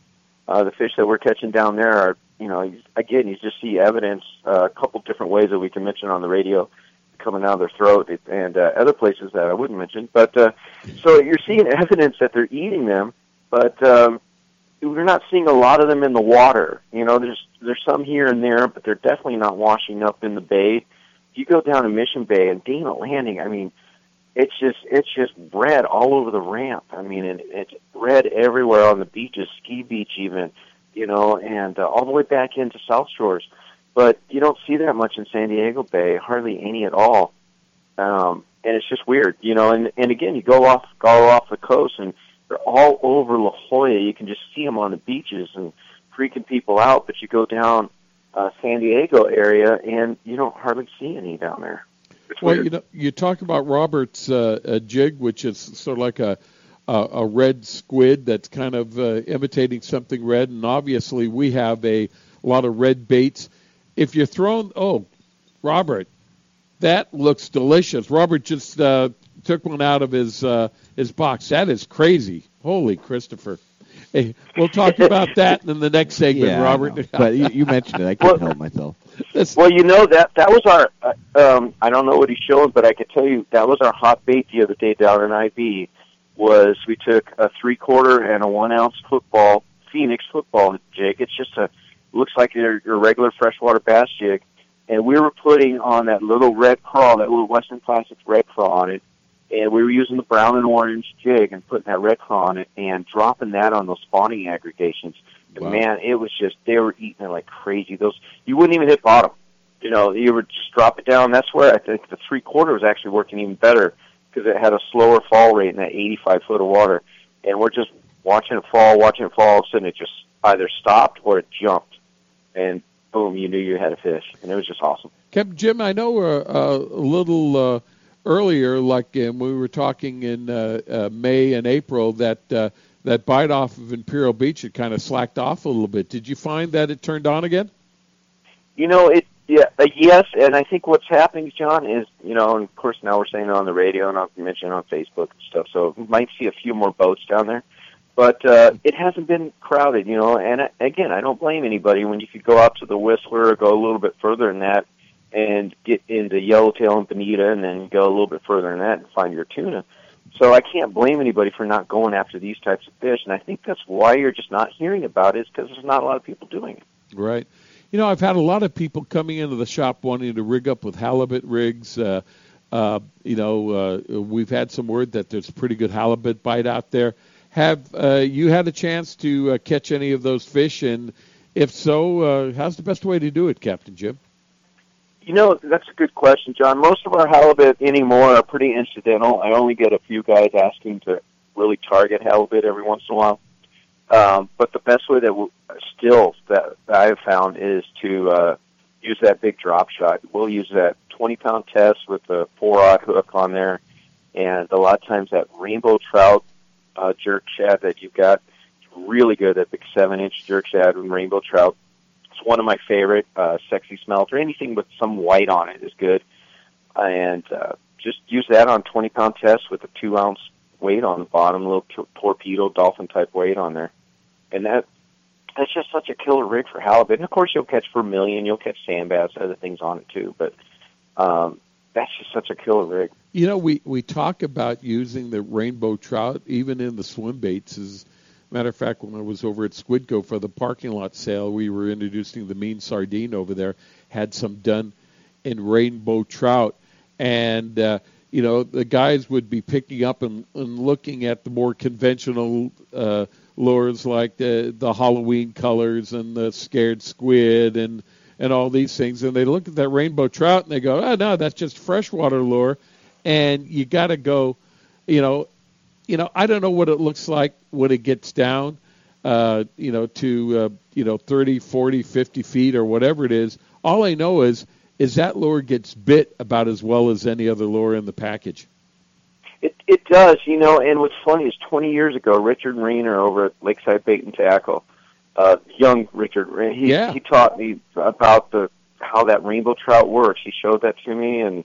Uh, the fish that we're catching down there are, you know, again, you just see evidence uh, a couple different ways that we can mention on the radio coming out of their throat and uh, other places that I wouldn't mention. But uh, so you're seeing evidence that they're eating them, but um, we're not seeing a lot of them in the water. You know, there's there's some here and there, but they're definitely not washing up in the bay. If you go down to Mission Bay and Dana Landing. I mean, it's just it's just red all over the ramp. I mean, and it's red everywhere on the beaches, Ski Beach even, you know, and uh, all the way back into South Shores but you don't see that much in San Diego Bay, hardly any at all. Um, and it's just weird, you know. And and again, you go off go off the coast, and they're all over La Jolla. You can just see them on the beaches and freaking people out. But you go down uh, San Diego area, and you don't hardly see any down there. It's well, weird. you know, you talk about Robert's uh, a jig, which is sort of like a a, a red squid that's kind of uh, imitating something red, and obviously we have a lot of red baits if you're thrown, oh, Robert, that looks delicious. Robert just uh, took one out of his uh, his box. That is crazy. Holy Christopher. Hey, we'll talk about that in the next segment, yeah, Robert. but you, you, mentioned it. I couldn't help myself. Well, you know that that was our. Uh, um, I don't know what he's showing, but I can tell you that was our hot bait the other day down in IB. Was we took a three quarter and a one ounce football Phoenix football jig. It's just a looks like your, your regular freshwater bass jig. And we were putting on that little red crawl, that little Western Plastics red crawl on it. And we were using the brown and orange jig and putting that red crawl on it and dropping that on those spawning aggregations. And Wow. man, it was just, they were eating it like crazy. Those, you wouldn't even hit bottom. You know, you would just drop it down. That's where I think the three quarter was actually working even better because it had a slower fall rate in that 85 foot of water. And we're just watching it fall, watching it fall. All of a sudden it just either stopped or it jumped and boom, you knew you had a fish, and it was just awesome. Captain Jim, I know uh, a little uh, earlier, like uh, we were talking in uh, uh, May and April, that uh, that bite off of Imperial Beach had kind of slacked off a little bit. Did you find that it turned on again? You know, it yeah, uh, yes, and I think what's happening, John, is you know, and of course now we're saying it on the radio and I'll mention it on Facebook and stuff, so we might see a few more boats down there. But uh, it hasn't been crowded, you know. And uh, again, I don't blame anybody when you could go out to the Whistler or go a little bit further than that and get into Yellowtail and Bonita, and then go a little bit further than that and find your tuna. So I can't blame anybody for not going after these types of fish, and I think that's why you're just not hearing about it, is because there's not a lot of people doing it. Right. You know, I've had a lot of people coming into the shop wanting to rig up with halibut rigs. Uh, uh, you know, uh, we've had some word that there's a pretty good halibut bite out there. Have uh, you had a chance to uh, catch any of those fish? And if so, uh, how's the best way to do it, Captain Jim? You know, that's a good question, John. Most of our halibut anymore are pretty incidental. I only get a few guys asking to really target halibut every once in a while. Um, but the best way that w- still that, I have found is to uh, use that big drop shot. We'll use that 20 pound test with a four aught hook on there, and a lot of times that rainbow trout uh, jerk shad that you've got really good. That big seven inch jerk shad and rainbow trout. One of my favorite. Uh, sexy smelt or anything with some white on it is good. And uh, just use that on 20 pound test with a two ounce weight on the bottom, little t- torpedo dolphin type weight on there. And that that's just such a killer rig for halibut. And of course, you'll catch vermilion, you'll catch sand bass, other things on it too. But um, that's just such a killer rig. You know, we we talk about using the rainbow trout even in the swim baits. A matter of fact, when I was over at Squidco for the parking lot sale, we were introducing the mean sardine over there. Had some done in rainbow trout, and uh, you know the guys would be picking up and, and looking at the more conventional uh, lures like the the Halloween colors and the scared squid and and all these things, and they look at that rainbow trout and they go, oh no, that's just freshwater lure, and you got to go, you know, you know I don't know what it looks like when it gets down, uh, you know, to uh, you know 30, 40, 50 feet or whatever it is. All I know is is that lure gets bit about as well as any other lure in the package. It it does, you know. And what's funny is 20 years ago, Richard Rayner over at Lakeside Bait and Tackle, uh, young Richard, he Yeah. he taught me about the how that rainbow trout works. He showed that to me, and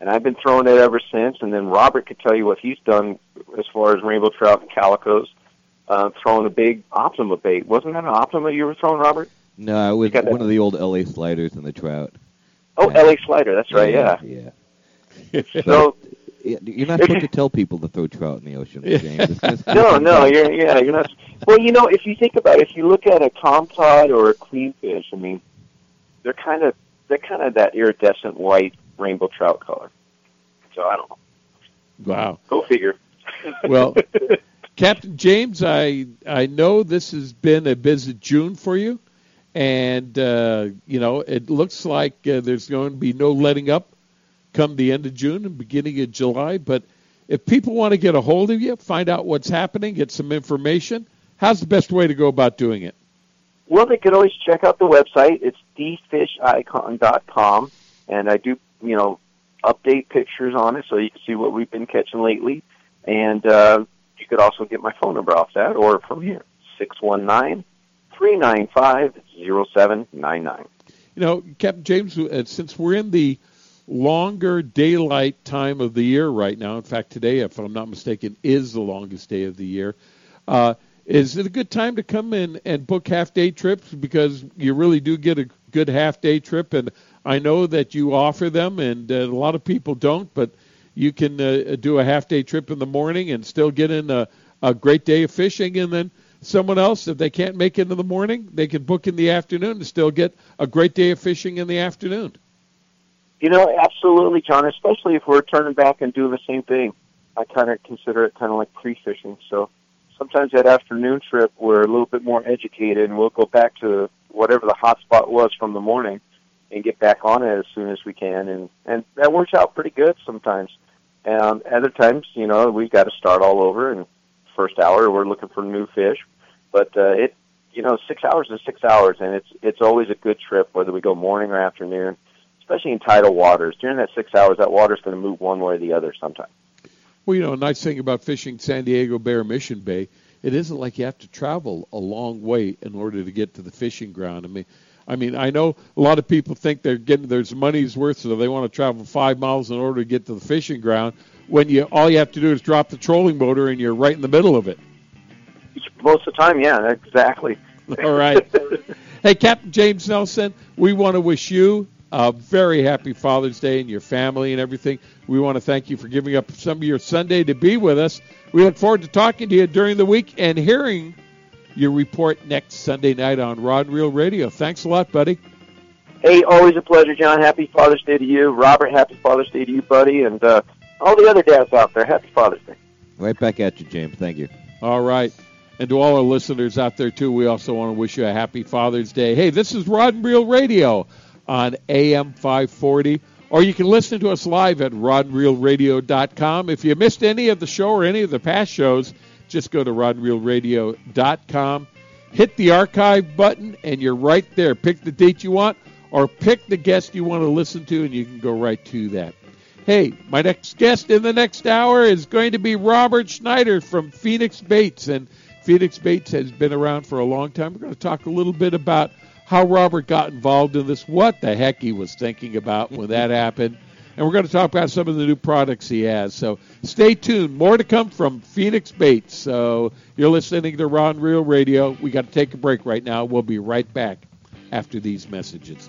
and I've been throwing it ever since. And then Robert could tell you what he's done as far as rainbow trout and calicos, uh, throwing a big Optimum bait. Wasn't that an Optimum you were throwing, Robert? No, it was got that- one of the old LA sliders in the trout. Oh, LA Slider. That's right. Yeah. Yeah. So You're not supposed to tell people to throw trout in the ocean, James. Just- no, no, you're yeah, you're not. Well, you know, if you think about it, if you look at a tom cod or a queenfish, I mean, they're kind of they're kind of that iridescent white rainbow trout color. So I don't know. Wow. Go figure. Well, Captain James, I I know this has been a busy June for you, and uh, you know it looks like uh, there's going to be no letting up come the end of June and beginning of July. But if people want to get a hold of you, find out what's happening, get some information, how's the best way to go about doing it? Well, they could always check out the website. It's thefishicon.com, and I do, you know, update pictures on it so you can see what we've been catching lately. And uh, you could also get my phone number off that or from here, six one nine three nine five zero seven nine nine. You know, Captain James, uh, since we're in the longer daylight time of the year right now, in fact, today, if I'm not mistaken, is the longest day of the year. Uh, is it a good time to come in and book half day trips because you really do get a good half day trip? And I know that you offer them, and uh, a lot of people don't, but you can uh, do a half day trip in the morning and still get in a, a great day of fishing, and then someone else, if they can't make it in the morning, they can book in the afternoon and still get a great day of fishing in the afternoon. You know, absolutely, John. Especially if we're turning back and doing the same thing. I kind of consider it kind of like pre-fishing. So sometimes that afternoon trip, we're a little bit more educated, and we'll go back to whatever the hot spot was from the morning, and get back on it as soon as we can. And and that works out pretty good sometimes. And other times, you know, we've got to start all over. And first hour, we're looking for new fish. But uh, it, you know, six hours is six hours, and it's it's always a good trip whether we go morning or afternoon especially in tidal waters. During that six hours, that water's going to move one way or the other sometime. Well, you know, a nice thing about fishing San Diego Bay Mission Bay, it isn't like you have to travel a long way in order to get to the fishing ground. I mean, I mean, I know a lot of people think they're getting there's money's worth, so they want to travel five miles in order to get to the fishing ground. When you all you have to do is drop the trolling motor, and you're right in the middle of it. Most of the time, yeah, exactly. All right. hey, Captain James Nelson, we want to wish you a very happy Father's Day and your family and everything. We want to thank you for giving up some of your Sunday to be with us. We look forward to talking to you during the week and hearing your report next Sunday night on Rod and Reel Radio. Thanks a lot, buddy. Hey, always a pleasure, John. Happy Father's Day to you. Robert, happy Father's Day to you, buddy. And uh, all the other dads out there, happy Father's Day. Right back at you, James. Thank you. All right. And to all our listeners out there, too, we also want to wish you a happy Father's Day. Hey, this is Rod and Reel Radio on AM 540. Or you can listen to us live at rodandreelradio.com. If you missed any of the show or any of the past shows, just go to rodandreelradio.com, hit the archive button, and you're right there. Pick the date you want or pick the guest you want to listen to, and you can go right to that. Hey, my next guest in the next hour is going to be Robert Schneider from Phoenix Baits. And Phoenix Baits has been around for a long time. We're going to talk a little bit about how Robert got involved in this, what the heck he was thinking about when that happened. And we're going to talk about some of the new products he has. So stay tuned. More to come from Phoenix Baits. So you're listening to Rod and Reel Radio. We got to take a break right now. We'll be right back after these messages.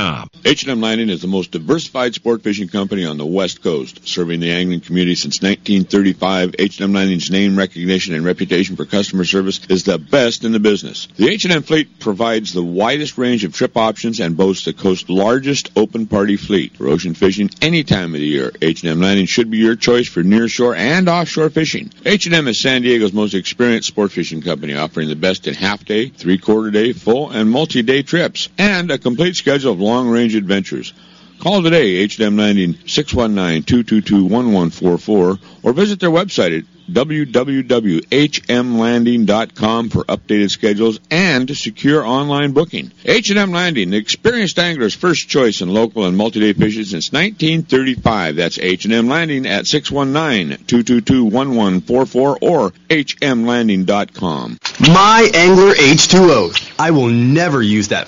com. H&M Landing is the most diversified sport fishing company on the West Coast, serving the angling community since 1935. H&M Landing's name recognition and reputation for customer service is the best in the business. The H&M fleet provides the widest range of trip options and boasts the coast's largest open party fleet for ocean fishing any time of the year. H&M Landing should be your choice for nearshore and offshore fishing. H&M is San Diego's most experienced sport fishing company, offering the best in half day, three quarter day, full, and multi-day trips, and a complete schedule of long-range adventures. Call today, H&M Landing 619-222-1144, or visit their website at www.hmlanding.com for updated schedules and secure online booking. H&M Landing, the experienced angler's first choice in local and multi-day fishing since 1935. That's H&M Landing at 619-222-1144 or hmlanding.com. My Angler H2O. I will never use that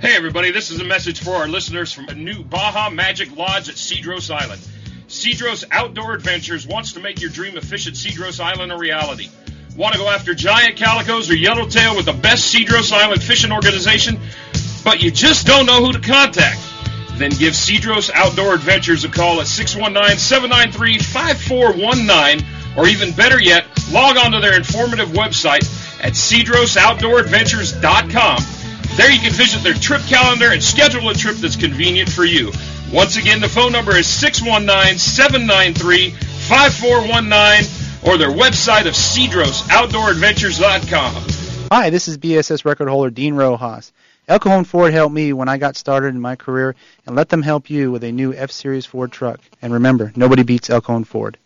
Hey, everybody, this is a message for our listeners from a new Baja Magic Lodge at Cedros Island. Cedros Outdoor Adventures wants to make your dream of fish at Cedros Island a reality. Want to go after giant calicos or yellowtail with the best Cedros Island fishing organization, but you just don't know who to contact? Then give Cedros Outdoor Adventures a call at 619-793-5419, or even better yet, log on to their informative website at cedrosoutdooradventures.com. There you can visit their trip calendar and schedule a trip that's convenient for you. Once again, the phone number is 619-793-5419 or their website of cedrosoutdooradventures.com. Hi, this is BSS record holder Dean Rojas. El Cajon Ford helped me when I got started in my career, and let them help you with a new F-Series Ford truck. And remember, nobody beats El Cajon Ford.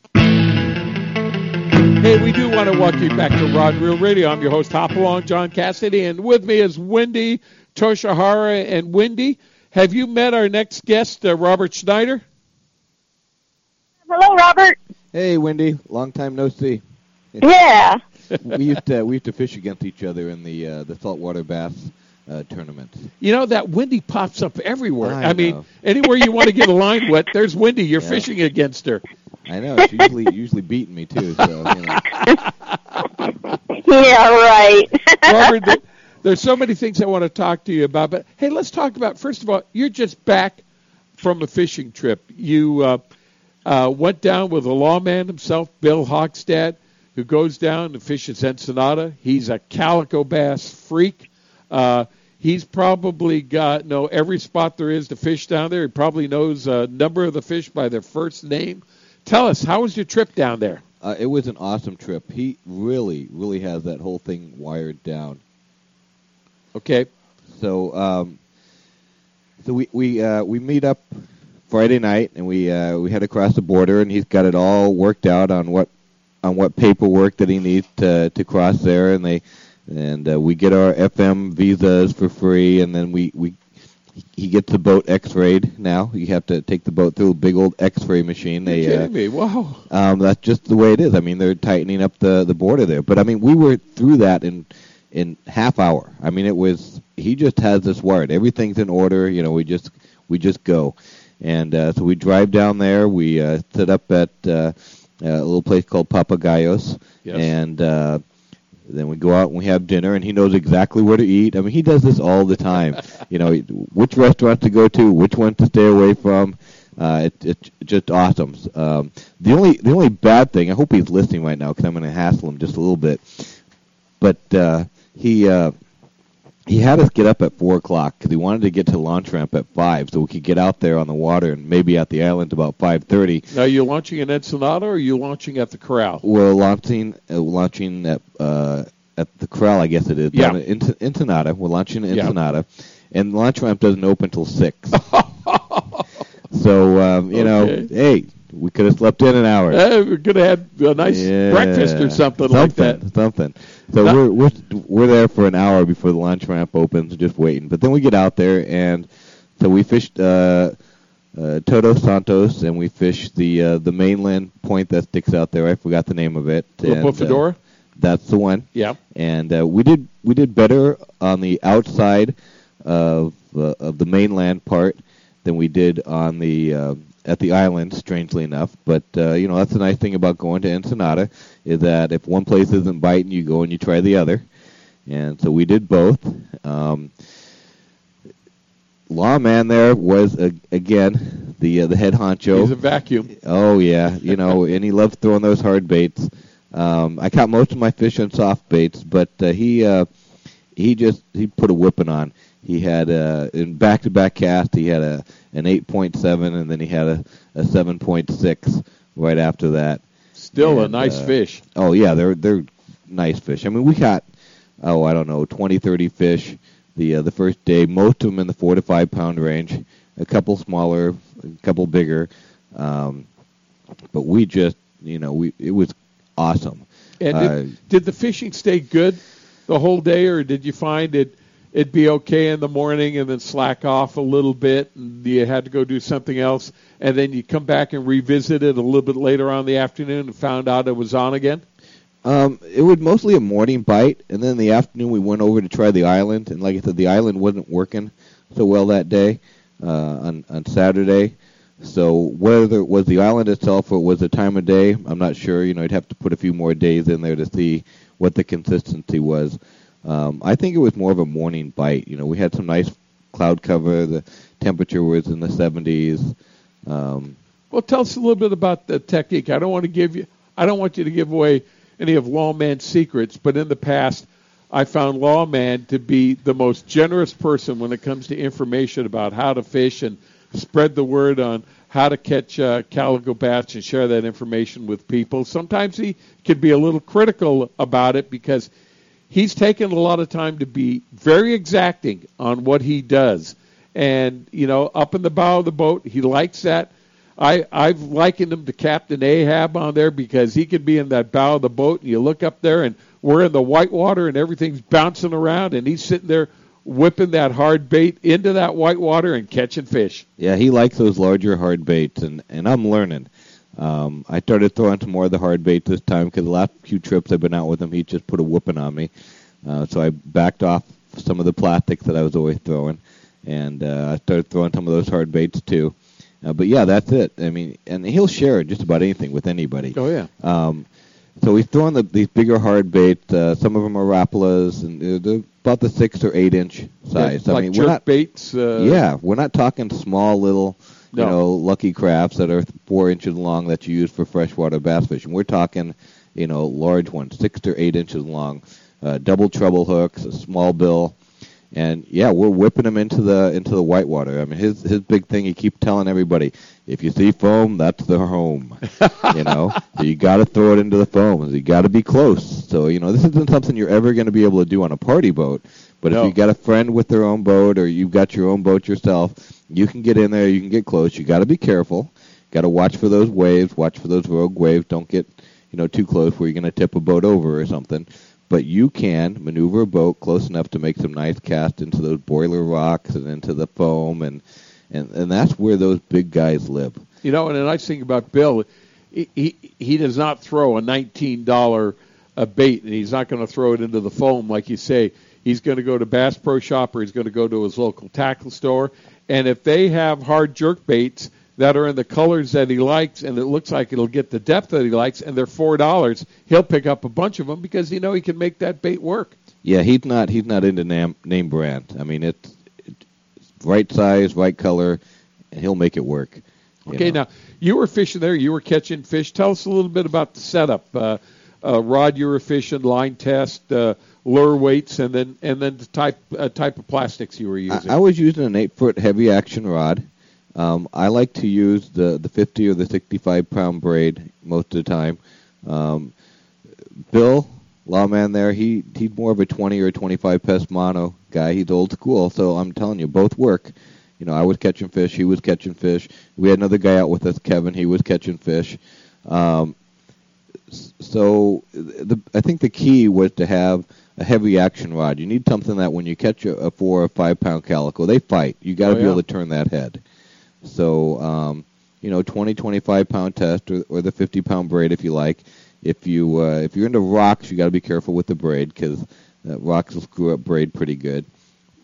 Hey, we do want to welcome you back to Rod Reel Radio. I'm your host, Hopalong John Cassidy, and with me is Wendy Toshihara. And Wendy, have you met our next guest, uh, Robert Schneider? Hello, Robert. Hey, Wendy. Long time no see. Yeah. we used to we used to fish against each other in the uh, the saltwater bass uh, tournaments. You know that Wendy pops up everywhere. I I, mean, anywhere you want to get a line wet, there's Wendy. You're Yeah. fishing against her. I know she's usually usually beating me too. So you know. Yeah, right. Robert, there, there's so many things I want to talk to you about. But hey, let's talk about first of all, you're just back from a fishing trip. You uh, uh, went down with a lawman himself, Bill Hockstad, who goes down and fishes Ensenada. He's a calico bass freak. Uh, He's probably got know every spot there is to fish down there. He probably knows a number of the fish by their first name. Tell us, how was your trip down there? Uh, it was an awesome trip. He really, really has that whole thing wired down. Okay. So, um, so we we uh, we meet up Friday night, and we uh, we head across the border, and he's got it all worked out on what on what paperwork that he needs to to cross there, and they and uh, we get our FM visas for free, and then we we he gets the boat X-rayed now. You have to take the boat through a big old X-ray machine. You're kidding uh, me? Wow. um, that's just the way it is. I mean, they're tightening up the the border there. But I mean, we were through that in in half hour. I mean, it was he just has this wired. Everything's in order. You know, we just we just go, and uh, so we drive down there. We uh, sit up at uh, a little place called Papagayos, Yes. and uh, then we go out and we have dinner, and he knows exactly where to eat. I mean, he does this all the time. you know, which restaurant to go to, which one to stay away from. Uh, it, it's just awesome. Um, the only the only bad thing, I hope he's listening right now because I'm going to hassle him just a little bit. But uh, he uh, he had us get up at four o'clock because he wanted to get to launch ramp at five, so we could get out there on the water and maybe at the island about five thirty. Now, you're launching in Ensenada or are you launching at the corral? We're launching uh, launching at uh, at the corral, I guess it is. Yeah. in Ensenada. We're launching in Yeah. And launch ramp doesn't open until six. so um, you know, hey, we could have slept in an hour. Eh, we could have had a nice Yeah. breakfast or something, like that. Something. So Not- we're we're we're there for an hour before the launch ramp opens, just waiting. But then we get out there, and so we fished uh, uh, Todos Santos, and we fished the uh, the mainland point that sticks out there. I forgot the name of it. La and, uh, that's the one. Yeah. And uh, we did we did better on the outside of uh, of the mainland part than we did on the uh, at the island. Strangely enough, but uh, you know that's the nice thing about going to Ensenada is that if one place isn't biting, you go and you try the other. And so we did both. Um, Lawman there was uh, again the uh, the head honcho. He's a vacuum. Oh yeah, you know, and he loves throwing those hard baits. Um, I caught most of my fish on soft baits, but uh, he uh, he just he put a whipping on. He had uh, in back-to-back cast. He had a an 8.7, and then he had a a 7.6 right after that. Still a nice uh, fish. Oh yeah, they're they're nice fish. I mean, we caught oh I don't know 20, 30 fish the uh, the first day. Most of them in the four to five pound range. A couple smaller, a couple bigger. Um, but we just you know we it was awesome. And Uh, did, did the fishing stay good the whole day, or did you find it it'd be okay in the morning and then slack off a little bit, and you had to go do something else, and then you come back and revisit it a little bit later on the afternoon and found out it was on again? Um, it was mostly a morning bite, and then in the afternoon we went over to try the island. And like I said, the island wasn't working so well that day uh, on on Saturday. So whether it was the island itself or it was the time of day, I'm not sure. You know, you'd have to put a few more days in there to see what the consistency was. Um, I think it was more of a morning bite. You know, we had some nice cloud cover. The temperature was in the 70s. Um, Well, tell us a little bit about the technique. I don't want to give you, I don't want you to give away any of Lawman's secrets, but in the past, I found Lawman to be the most generous person when it comes to information about how to fish and spread the word on how to catch uh, calico bass and share that information with people. Sometimes he could be a little critical about it because he's taken a lot of time to be very exacting on what he does. And, you know, up in the bow of the boat, he likes that. I, I've likened him to Captain Ahab on there because he could be in that bow of the boat and you look up there and we're in the white water and everything's bouncing around and he's sitting there whipping that hard bait into that white water and catching fish. Yeah, he likes those larger hard baits, and and I'm learning. Um, I started throwing some more of the hard baits this time because the last few trips I've been out with him, he just put a whooping on me. Uh, so I backed off some of the plastics that I was always throwing, and uh, I started throwing some of those hard baits too. Uh, but yeah, that's it. I mean, and he'll share just about anything with anybody. Oh yeah. Um, so he's throwing the, these bigger hard baits. Uh, some of them are Rapalas, and they're, they're about the six or eight inch size. like I mean, jerk we're not baits. Uh, yeah, we're not talking small little, you know, lucky crafts that are four inches long that you use for freshwater bass fishing. We're talking, you know, large ones, six to eight inches long, uh, double treble hooks, a small bill, And yeah, we're whipping them into the into the whitewater. I mean, his his big thing. He keeps telling everybody, if you see foam, that's the home. you know, so you got to throw it into the foam. You got to be close. So you know, this isn't something you're ever going to be able to do on a party boat. But No. if you got a friend with their own boat, or you've got your own boat yourself, you can get in there. You can get close. You got to be careful. Got to watch for those waves. Watch for those rogue waves. Don't get you know too close where you're going to tip a boat over or something. But you can maneuver a boat close enough to make some nice casts into those boiler rocks and into the foam, and and and that's where those big guys live. You know, and the nice thing about Bill, he he, he does not throw a nineteen dollar a bait, and he's not going to throw it into the foam like you say. He's going to go to Bass Pro Shop or he's going to go to his local tackle store, and if they have hard jerk baits that are in the colors that he likes, and it looks like it'll get the depth that he likes, and they're four dollars, he'll pick up a bunch of them because you know he can make that bait work. Yeah, he's not he's not into name name brand. I mean, it's, it's right size, right color, and he'll make it work. Okay, know. now you were fishing there. You were catching fish. Tell us a little bit about the setup. Uh, uh, rod you were fishing, line test, uh, lure weights, and then and then the type uh, type of plastics you were using. I, I was using an eight foot heavy action rod. Um, I like to use the the 50 or the 65 pound braid most of the time. Um, Bill Lawman there, he he's more of a 20 or 25 pest mono guy. He's old school, so I'm telling you, both work. You know, I was catching fish, he was catching fish. We had another guy out with us, Kevin. He was catching fish. Um, so the, I think the key was to have a heavy action rod. You need something that when you catch a, a four or five pound calico, they fight. You got to Oh, be yeah. able to turn that head. So, um, you know, 20, 25 pound test or, or the 50 pound braid if you like. If you uh, if you're into rocks, you got to be careful with the braid because uh, rocks will screw up braid pretty good.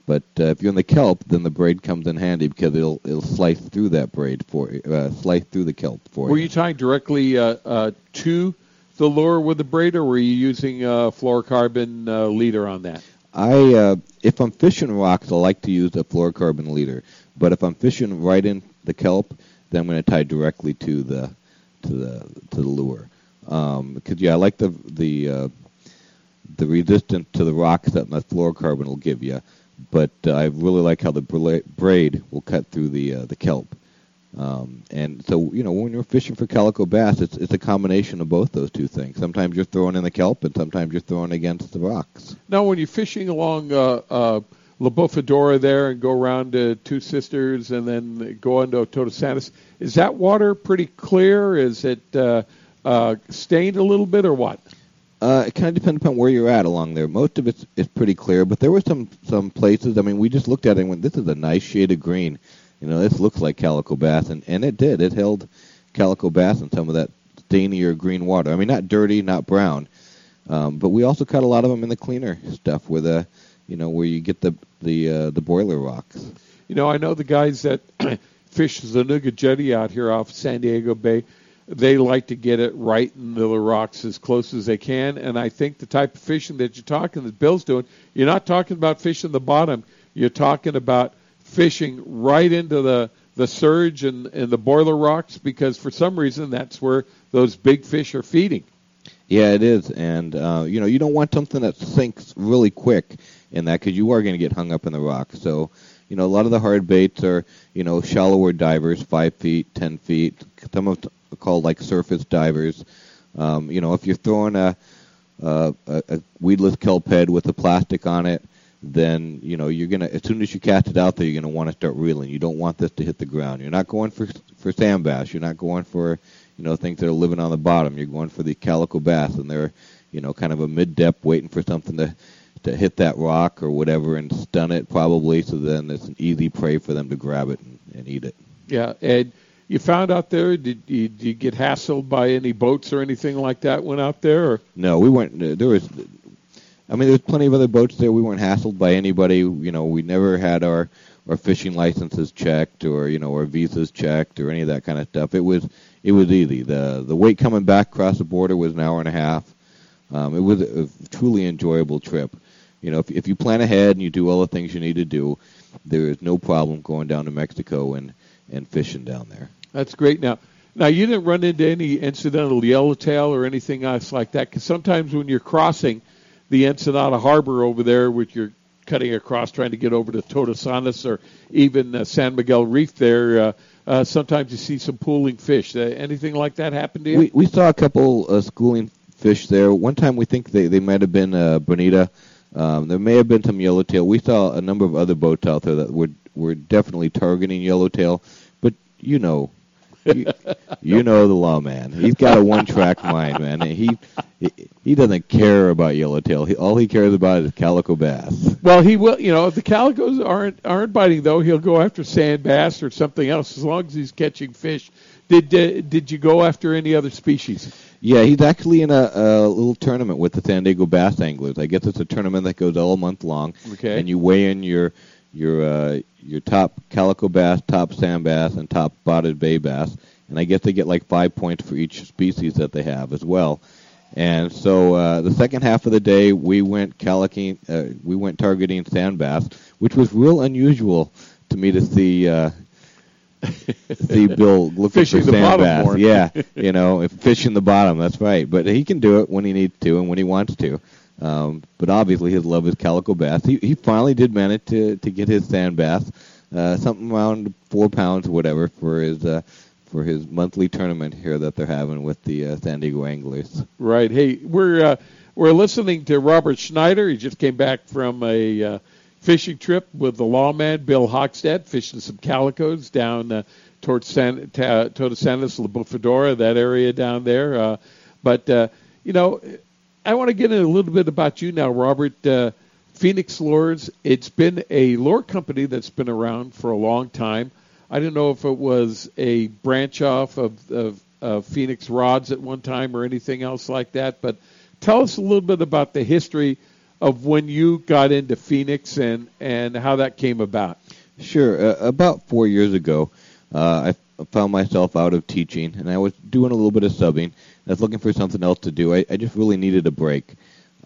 But uh, if you're in the kelp, then the braid comes in handy because it'll it'll slice through that braid for uh, slice through the kelp for were you. Were you tying directly uh, uh, to the lure with the braid, or were you using uh, fluorocarbon uh, leader on that? I uh, if I'm fishing rocks, I like to use a fluorocarbon leader. But if I'm fishing right in the kelp, then I'm going to tie directly to the to the to the lure. Um, because yeah, I like the the uh, the resistance to the rocks that my fluorocarbon will give you. But uh, I really like how the braid will cut through the uh, the kelp. Um, and so you know when you're fishing for calico bass, it's it's a combination of both those two things. Sometimes you're throwing in the kelp, and sometimes you're throwing against the rocks. Now, when you're fishing along uh, uh, La Bufadora there and go around to Two Sisters and then go into Todos Santos, is that water pretty clear? Is it uh, uh, stained a little bit or what? Uh, it kind of depends upon where you're at along there. Most of it's is pretty clear, but there were some some places. I mean, we just looked at it and went, "This is a nice shade of green." You know, this looks like calico bass, and and it did. It held calico bass and some of that stainier green water. I mean, not dirty, not brown, um, but we also caught a lot of them in the cleaner stuff, where the you know where you get the the uh, the boiler rocks. You know, I know the guys that fish the Zuniga Jetty out here off San Diego Bay. They like to get it right into the rocks as close as they can, and I think the type of fishing that you're talking that Bill's doing, you're not talking about fishing the bottom. You're talking about fishing right into the the surge and, and the boiler rocks because for some reason that's where those big fish are feeding. Yeah, it is, and uh, you know you don't want something that sinks really quick in that because you are going to get hung up in the rock. So, you know, a lot of the hard baits are you know shallower divers, five feet, ten feet. Some of are called like surface divers. Um, you know, if you're throwing a, a a weedless kelp head with a plastic on it, then you know you're gonna as soon as you cast it out there, you're gonna want to start reeling. You don't want this to hit the ground. You're not going for for sand bass. You're not going for you know things that are living on the bottom. You're going for the calico bass, and they're you know kind of a mid depth, waiting for something to to hit that rock or whatever and stun it probably. So then it's an easy prey for them to grab it and, and eat it. Yeah, and you found out there. Did you, did you get hassled by any boats or anything like that? Went out there, or No, we weren't. uh, There was, I mean, there's plenty of other boats there. We weren't hassled by anybody. You know, we never had our our fishing licenses checked or you know our visas checked or any of that kind of stuff. It was it was easy. the The wait coming back across the border was an hour and a half. Um, it was a, truly enjoyable trip. You know, if if you plan ahead and you do all the things you need to do, there is no problem going down to Mexico and and fishing down there. That's great. Now, now you didn't run into any incidental yellowtail or anything else like that. Because sometimes when you're crossing the Ensenada Harbor over there which you're cutting across trying to get over to Todos Santos or even uh, San Miguel Reef there, uh, uh, sometimes you see some pooling fish. Uh, anything like that happen to you? We we saw a couple schooling fish there. One time we think they they might have been uh, bonita. Um, there may have been some yellowtail. We saw a number of other boats out there that were were definitely targeting yellowtail, but you know. You, you know the lawman. He's got a one-track mind, man. He, he he doesn't care about yellowtail. He, all he cares about is calico bass. Well, he will. You know, if the calicos aren't aren't biting though, he'll go after sand bass or something else as long as he's catching fish. Did uh, did you go after any other species? Yeah, he's actually in a, a little tournament with the San Diego Bass Anglers. I guess it's a tournament that goes all month long. Okay. And you weigh in your your uh, your top calico bass, top sand bass, and top spotted bay bass. And I guess they get like five points for each species that they have as well. And so uh, the second half of the day, we went calicking, uh, we went targeting sand bass, which was real unusual to me to see. Uh, see Bill looking Fishing for sand bottom bass. more. Yeah, you know, if fishing the bottom, that's right. But he can do it when he needs to and when he wants to. Um, but obviously, his love is calico bass. He he finally did manage to to get his sand bass, uh, something around four pounds or whatever for his uh, for his monthly tournament here that they're having with the uh, San Diego Anglers. Right. Hey, we're uh, we're listening to Robert Schneider. He just came back from a uh, fishing trip with the lawman Bill Hockstead, fishing some calicos down uh, towards San, ta, Todos Santos, La Bufadora, that area down there. Uh, but uh, you know, I want to get in a little bit about you now, Robert. Uh, Phoenix Lures. It's been a lure company that's been around for a long time. I don't know if it was a branch off of, of, of Phoenix Rods at one time or anything else like that, but tell us a little bit about the history of when you got into Phoenix and, and how that came about. Sure. Uh, about four years ago, uh, I found myself out of teaching, and I was doing a little bit of subbing. I was looking for something else to do. I, I just really needed a break.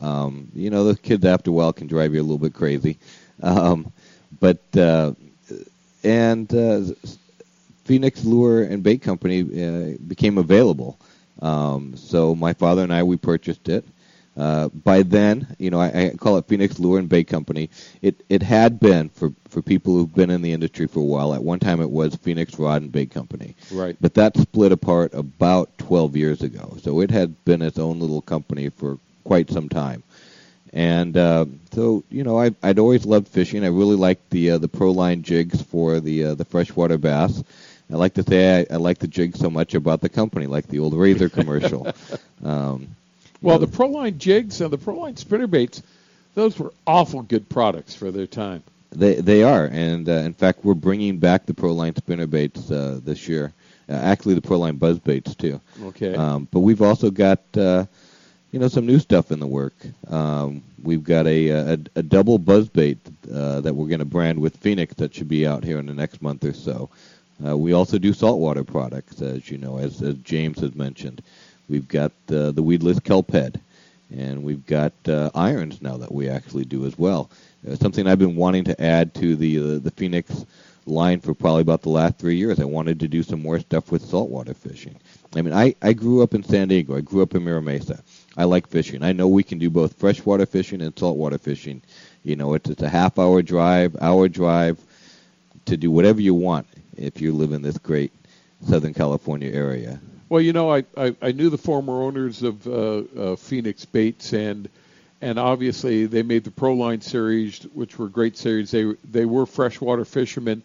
Um, you know, the kids after a while can drive you a little bit crazy. Um, but uh, and uh, Phoenix Lure and Bait Company uh, became available. Um, so my father and I we purchased it. Uh, by then, you know, I, I call it Phoenix Lure and Bait Company. It it had been for for people who've been in the industry for a while. At one time, it was Phoenix Rod and Bait Company. Right. But that split apart about 12 years ago. So it had been its own little company for quite some time. And uh, so, you know, I, I'd always loved fishing. I really liked the uh, the Proline jigs for the uh, the freshwater bass. I like to say I, I like the jig so much about the company, like the old Razor commercial. um, Well, the Proline jigs and the Proline spinner baits, those were awful good products for their time. They they are, and uh, in fact, we're bringing back the Proline spinner baits uh, this year. Uh, actually, the Proline buzz baits too. Okay. Um, but we've also got uh, you know some new stuff in the work. Um, we've got a a, a double buzz bait uh, that we're going to brand with Phoenix that should be out here in the next month or so. Uh, we also do saltwater products, as you know, as, as James has mentioned. We've got uh, the weedless kelp head, and we've got uh, irons now that we actually do as well. Uh, something I've been wanting to add to the uh, the Phoenix line for probably about the last three years. I wanted to do some more stuff with saltwater fishing. I mean, I, I grew up in San Diego. I grew up in Mira Mesa. I like fishing. I know we can do both freshwater fishing and saltwater fishing. You know, it's, it's a half hour drive, hour drive to do whatever you want if you live in this great Southern California area. Well, you know, I, I, I knew the former owners of uh, uh, Phoenix Baits, and and obviously they made the Proline series, which were great series. They they were freshwater fishermen,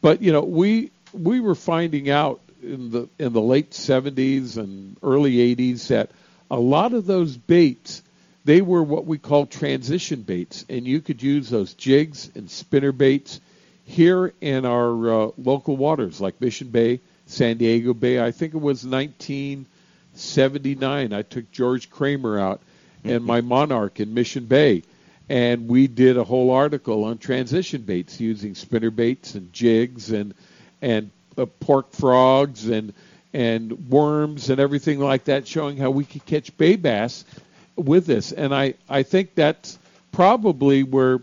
but you know, we we were finding out in the in the late '70s and early '80s that a lot of those baits they were what we call transition baits, and you could use those jigs and spinner baits here in our uh, local waters, like Mission Bay, San Diego Bay. I think it was 1979. I took George Kramer out and my Monarch in Mission Bay, and we did a whole article on transition baits using spinner baits and jigs and and uh, pork frogs and and worms and everything like that, showing how we could catch bay bass with this. And I I think that's probably where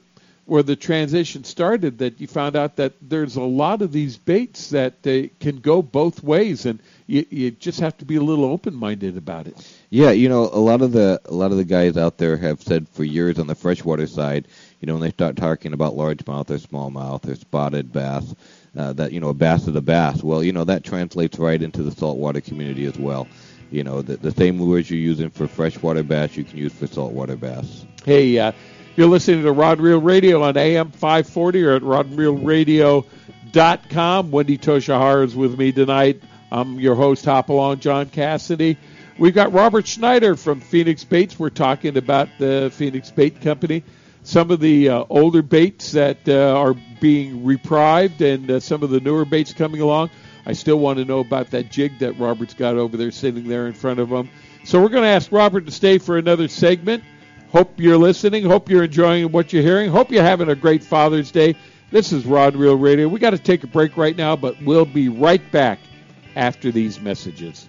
where the transition started that you found out that there's a lot of these baits that they can go both ways and you, you just have to be a little open minded about it Yeah, you know, a lot of the a lot of the guys out there have said for years on the freshwater side, You know, when they start talking about largemouth or smallmouth or spotted bass, uh, that you know, a bass is a bass. Well, you know that translates right into the saltwater community as well. You know, the, the same lures you're using for freshwater bass, you can use for saltwater bass. Hey, uh, you're listening to Rod Reel Radio on AM 540 or at rodandreelradio.com. Wendy Toshihara is with me tonight. I'm your host, Hopalong John Cassidy. We've got Robert Schneider from Phoenix Baits. We're talking about the Phoenix Bait Company. Some of the uh, older baits that uh, are being reprived and uh, some of the newer baits coming along. I still want to know about that jig that Robert's got over there sitting there in front of him. So we're going to ask Robert to stay for another segment. Hope you're listening. Hope you're enjoying what you're hearing. Hope you're having a great Father's Day. This is Rod Reel Radio. We got to take a break right now, but we'll be right back after these messages.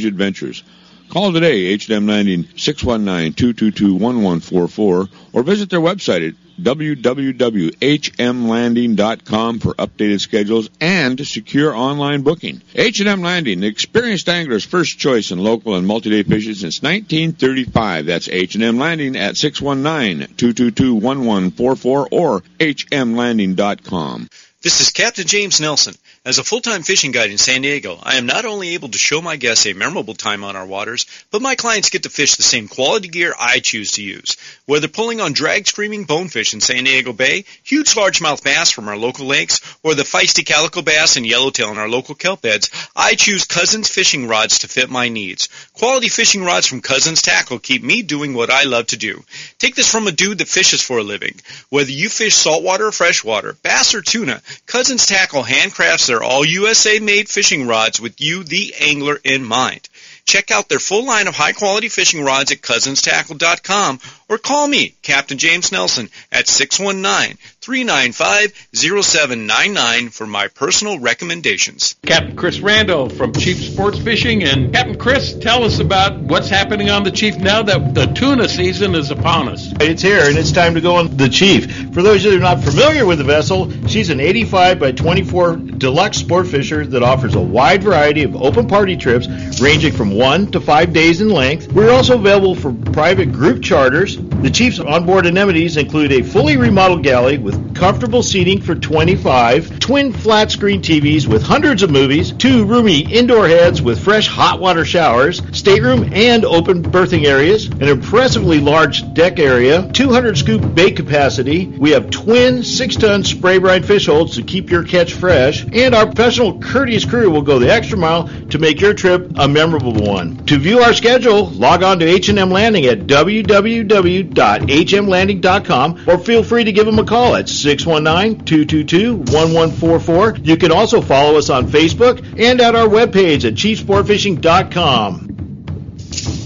adventures. Call today, H&M Landing 619-222-1144 or visit their website at www.hmlanding.com for updated schedules and secure online booking. H&M Landing, the experienced angler's first choice in local and multi-day fishing since 1935. That's H&M Landing at 619-222-1144 or hmlanding.com. This is Captain James Nelson. As a full-time fishing guide in San Diego, I am not only able to show my guests a memorable time on our waters, but my clients get to fish the same quality gear I choose to use. Whether pulling on drag screaming bonefish in San Diego Bay, huge largemouth bass from our local lakes, or the feisty calico bass and yellowtail in our local kelp beds, I choose Cousins fishing rods to fit my needs. Quality fishing rods from Cousins Tackle keep me doing what I love to do. Take this from a dude that fishes for a living. Whether you fish saltwater or freshwater, bass or tuna, Cousins Tackle handcrafts their all USA made fishing rods with you, the angler, in mind. Check out their full line of high quality fishing rods at cousinstackle.com or call me, Captain James Nelson, at 619-395-0799 for my personal recommendations. Captain Chris Rando from Chief Sports Fishing. And Captain Chris, tell us about what's happening on the Chief now that the tuna season is upon us. It's here, and it's time to go on the Chief. For those of you that are not familiar with the vessel, she's an 85 by 24 deluxe sport fisher that offers a wide variety of open party trips ranging from one to five days in length. We're also available for private group charters. The Chief's onboard amenities include a fully remodeled galley with comfortable seating for 25, twin flat screen TVs with hundreds of movies, two roomy indoor heads with fresh hot water showers, stateroom and open berthing areas, an impressively large deck area, 200 scoop bait capacity. We have twin six ton spray brine fish holds to keep your catch fresh, and our professional courteous crew will go the extra mile to make your trip a memorable one. To view our schedule, log on to H&M Landing at www.hmlanding.com or feel free to give them a call at 619-222-1144. You can also follow us on Facebook and at our webpage at chiefsportfishing.com.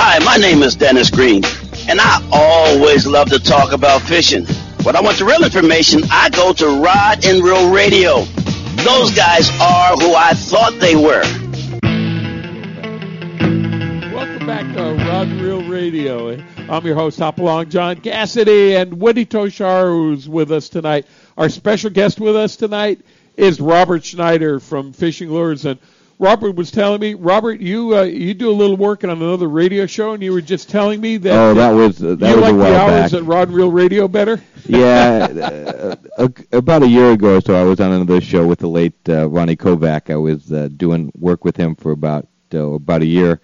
Hi, my name is Dennis Green, and I always love to talk about fishing. When I want the real information, I go to Rod and Reel Radio. Those guys are who I thought they were. Welcome back to Rod and Reel Radio. I'm your host, Hopalong John Cassidy, and Wendy Toshihara, who's with us tonight. Our special guest with us tonight is Robert Schneider from Fishing Lures. And Robert was telling me, Robert, you uh, you do a little work on another radio show, and you were just telling me that. Oh, that was uh, that you was like a while the hours back. at Rod and Reel Radio better. yeah, uh, a- about a year ago or so, I was on another show with the late uh, Ronnie Kovac. I was uh, doing work with him for about uh, about a year,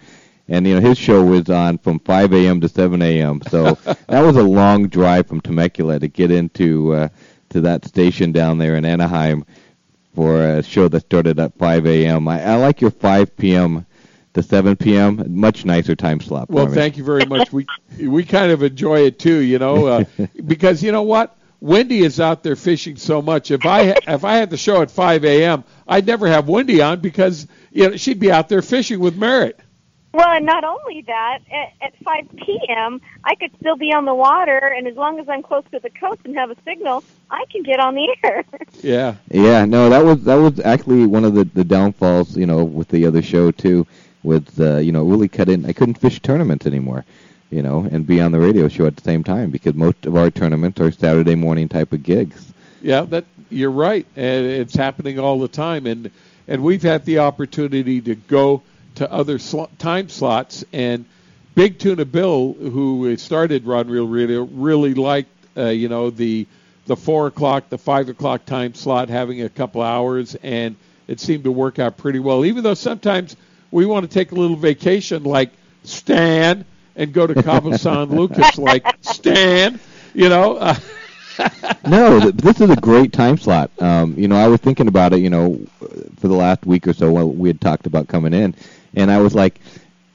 and you know his show was on from 5 a.m. to 7 a.m. So that was a long drive from Temecula to get into uh, to that station down there in Anaheim for a show that started at 5 a.m. I, I like your 5 p.m. to 7 p.m. Much nicer time slot. Well, me. thank you very much. We we kind of enjoy it too, you know, uh, because you know what, Wendy is out there fishing so much. If I if I had the show at 5 a.m., I'd never have Wendy on because you know she'd be out there fishing with Merritt. Well, and not only that, at, at 5 p.m., I could still be on the water, and as long as I'm close to the coast and have a signal, I can get on the air. Yeah. Yeah, no, that was that was actually one of the the downfalls, you know, with the other show too. With uh, you know, really cut in. I couldn't fish tournaments anymore, you know, and be on the radio show at the same time because most of our tournaments are Saturday morning type of gigs. Yeah, that you're right, and it's happening all the time. And and we've had the opportunity to go to other sl- time slots. And Big Tuna Bill, who started Rod Reel Radio, really liked uh, you know the the four o'clock, the five o'clock time slot, having a couple hours, and it seemed to work out pretty well. Even though sometimes we want to take a little vacation, like Stan, and go to Cabo San Lucas, like Stan, you know. Uh, no, th- this is a great time slot. Um, you know, I was thinking about it, you know, for the last week or so we had talked about coming in, and I was like,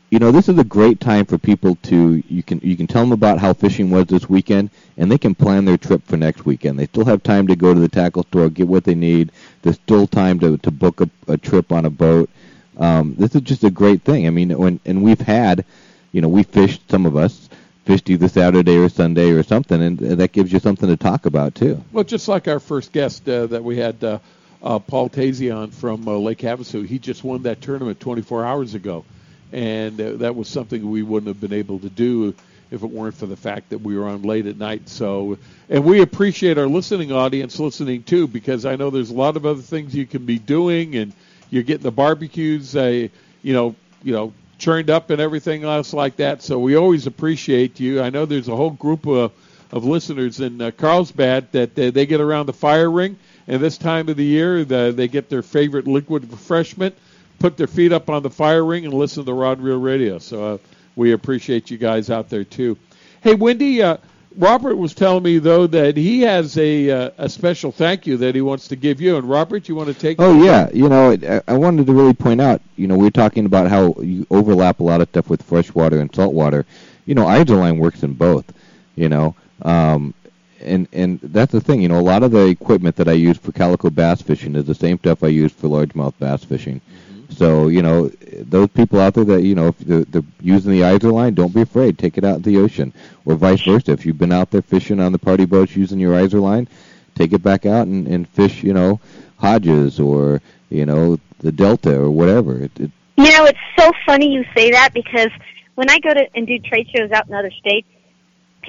you know, this is a great time for people to you can you can tell them about how fishing was this weekend, and they can plan their trip for next weekend. They still have time to go to the tackle store, get what they need. There's still time to to book a, a trip on a boat. Um, this is just a great thing. I mean, when and we've had, you know, we fished some of us fished either Saturday or Sunday or something, and that gives you something to talk about too. Well, just like our first guest uh, that we had, uh, uh, Paul Tazion from uh, Lake Havasu, he just won that tournament 24 hours ago, and uh, that was something we wouldn't have been able to do if it weren't for the fact that we were on late at night. So, and we appreciate our listening audience listening too, because I know there's a lot of other things you can be doing, and you're getting the barbecues, uh, you know, you know, churned up and everything else like that. So we always appreciate you. I know there's a whole group of, of listeners in uh, Carlsbad that uh, they get around the fire ring, and this time of the year the, they get their favorite liquid refreshment, put their feet up on the fire ring, and listen to Rod and Reel Radio. So uh, we appreciate you guys out there too. Hey, Wendy. Uh, Robert was telling me though that he has a uh, a special thank you that he wants to give you. And Robert, you want to take? Oh yeah, you know, I, I wanted to really point out, you know, we are talking about how you overlap a lot of stuff with freshwater and saltwater. You know, Izorline works in both. You know, um, and and that's the thing. You know, a lot of the equipment that I use for calico bass fishing is the same stuff I use for largemouth bass fishing. Mm-hmm. So you know, those people out there that you know, if they're, they're using the Izorline, don't be afraid. Take it out in the ocean, or vice versa. If you've been out there fishing on the party boats using your Izorline, take it back out and, and fish. You know, Hodges or you know the Delta or whatever. It, it, You know, it's so funny you say that because when I go to and do trade shows out in other states,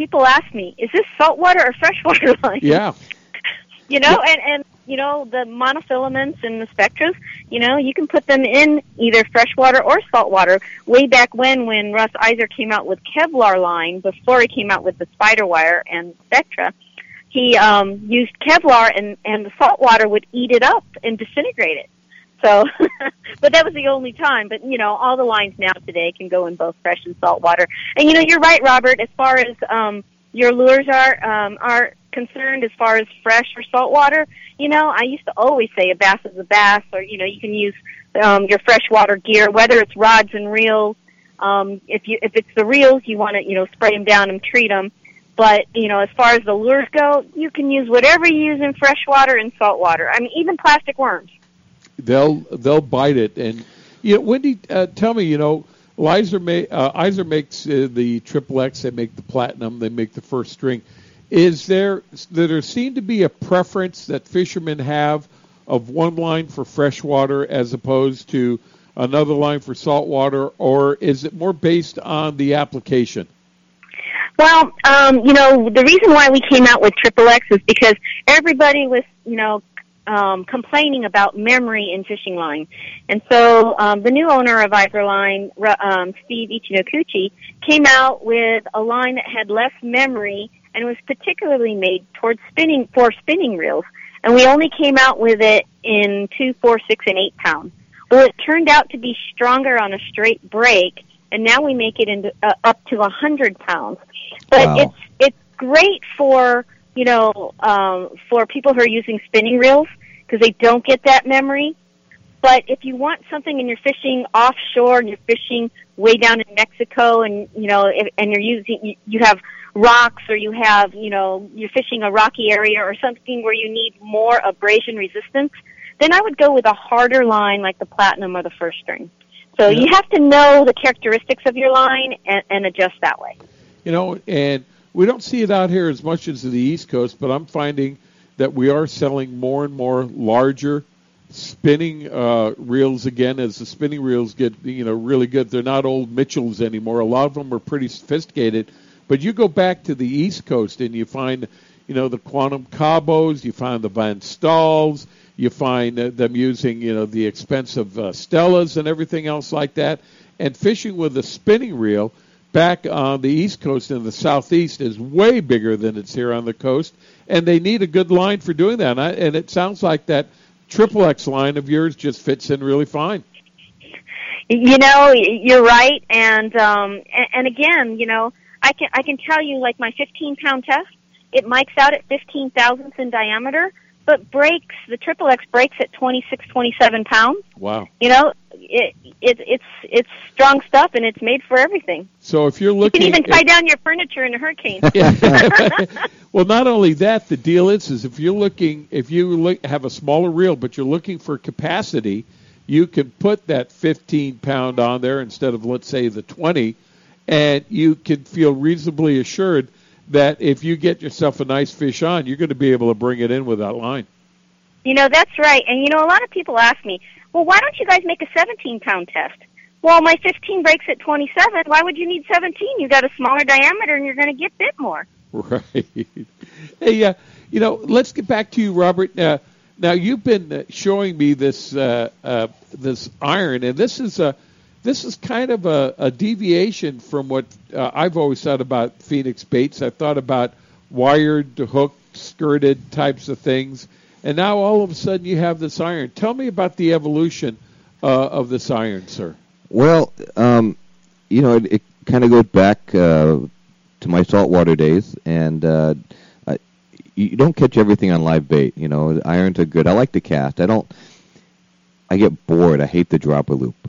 people ask me, "Is this saltwater or freshwater line?" Yeah. You know, and and you know the monofilaments and the spectras. You know, you can put them in either freshwater or saltwater. Way back when, when Russ Izor came out with Kevlar line, before he came out with the SpiderWire and Spectra, he um, used Kevlar, and and the saltwater would eat it up and disintegrate it. So, but that was the only time. But you know, all the lines now today can go in both fresh and salt water. And you know, you're right, Robert. As far as um, your lures are um, are concerned, as far as fresh or salt water, you know, I used to always say a bass is a bass, or you know, you can use um, your freshwater gear, whether it's rods and reels. Um, if you if it's the reels, you want to you know spray them down and treat them. But you know, as far as the lures go, you can use whatever you use in freshwater and saltwater. I mean, even plastic worms. They'll they'll bite it. And you know, Wendy, uh, tell me, you know, Lizer ma- uh, Izor makes uh, the triple X. They make the platinum. They make the first string. Is there there seem to be a preference that fishermen have of one line for freshwater as opposed to another line for saltwater, or is it more based on the application? Well, um, you know, the reason why we came out with Triple X is because everybody was, you know, um, complaining about memory in fishing line. And so um, the new owner of Line, um, Steve Ichinokuchi, came out with a line that had less memory and was particularly made towards spinning for spinning reels. And we only came out with it in two, four, six, and eight pounds. Well, it turned out to be stronger on a straight break, and now we make it into uh, up to a hundred pounds. But Wow. it's it's great for you know um, for people who are using spinning reels because they don't get that memory. But if you want something and you're fishing offshore and you're fishing way down in Mexico and you know if, and you're using you- you have rocks or you have you know you're fishing a rocky area or something where you need more abrasion resistance, then I would go with a harder line like the platinum or the first string. So you have to know the characteristics of your line and, and adjust that way. You know, and we don't see it out here as much as the East Coast, but I'm finding that we are selling more and more larger spinning uh, reels again as the spinning reels get you know really good. They're not old Mitchells anymore. A lot of them are pretty sophisticated. But you go back to the East Coast and you find you know the Quantum Cabos, you find the Van Staals, you find uh, them using you know the expensive uh, Stellas and everything else like that. And fishing with a spinning reel back on the East Coast and the Southeast is way bigger than it's here on the coast, and they need a good line for doing that. And, I, and it sounds like that triple X line of yours just fits in really fine. You know, you're right, and um, and, and again, you know, I can I can tell you like my 15 pound test, it mics out at 15 thousandths in diameter, but breaks the triple X breaks at 26, 27 pounds. Wow. You know, it, it it's it's strong stuff, and it's made for everything. So if you're looking, You can even tie down your furniture in a hurricane. well, not only that, the deal is, is if you're looking, if you look, have a smaller reel, but you're looking for capacity, you can put that 15 pound on there instead of, let's say, the 20, and you can feel reasonably assured that if you get yourself a nice fish on, you're going to be able to bring it in with that line. You know, that's right. And you know, a lot of people ask me, well, why don't you guys make a 17 pound test? Well, my 15 breaks at 27. Why would you need 17? You've got a smaller diameter and you're going to get bit more. Right. Hey, uh, you know, let's get back to you, Robert. Uh, now you've been uh, showing me this uh, uh, this iron, and this is a this is kind of a, a deviation from what uh, I've always thought about Phoenix baits. I thought about wired, hooked, skirted types of things, and now all of a sudden you have this iron. Tell me about the evolution uh, of this iron, sir. Well, um, you know, it, it kind of goes back uh, to my saltwater days, and uh, I, you don't catch everything on live bait. You know, irons are good. I like to cast. I don't. I get bored. I hate the dropper loop.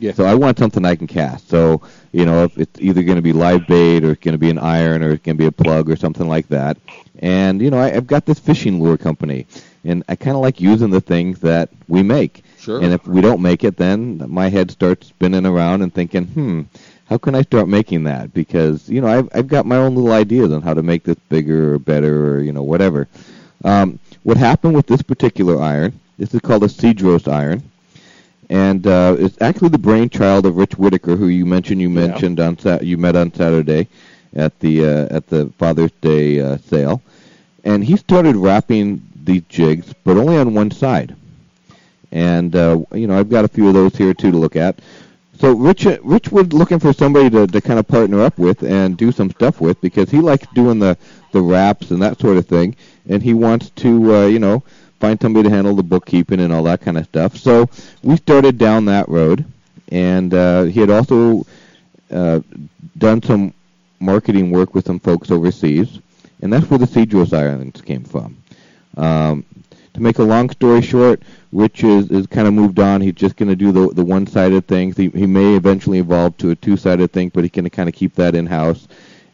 Yeah. So I want something I can cast. So you know, if it's either going to be live bait or it's going to be an iron or it's going to be a plug or something like that. And you know, I, I've got this fishing lure company, and I kind of like using the things that we make. Sure. And if we don't make it, then my head starts spinning around and thinking, hmm, how can I start making that? Because you know, I've I've got my own little ideas on how to make this bigger or better or you know whatever. Um, what happened with this particular iron? This is called a Cedros iron, and uh, it's actually the brainchild of Rich Whitaker, who you mentioned you Yeah. mentioned on Sa- you met on Saturday at the uh, at the Father's Day uh, sale, and he started wrapping these jigs, but only on one side. And uh, you know, I've got a few of those here too to look at. So Rich, Rich was looking for somebody to, to kind of partner up with and do some stuff with because he likes doing the the wraps and that sort of thing, and he wants to uh, you know find somebody to handle the bookkeeping and all that kind of stuff. So we started down that road, and uh, he had also uh, done some marketing work with some folks overseas, and that's where the Cedros Islands came from. Um, to make a long story short, Rich is, is kind of moved on. He's just going to do the the one sided things. He he may eventually evolve to a two sided thing, but he's going to kind of keep that in house.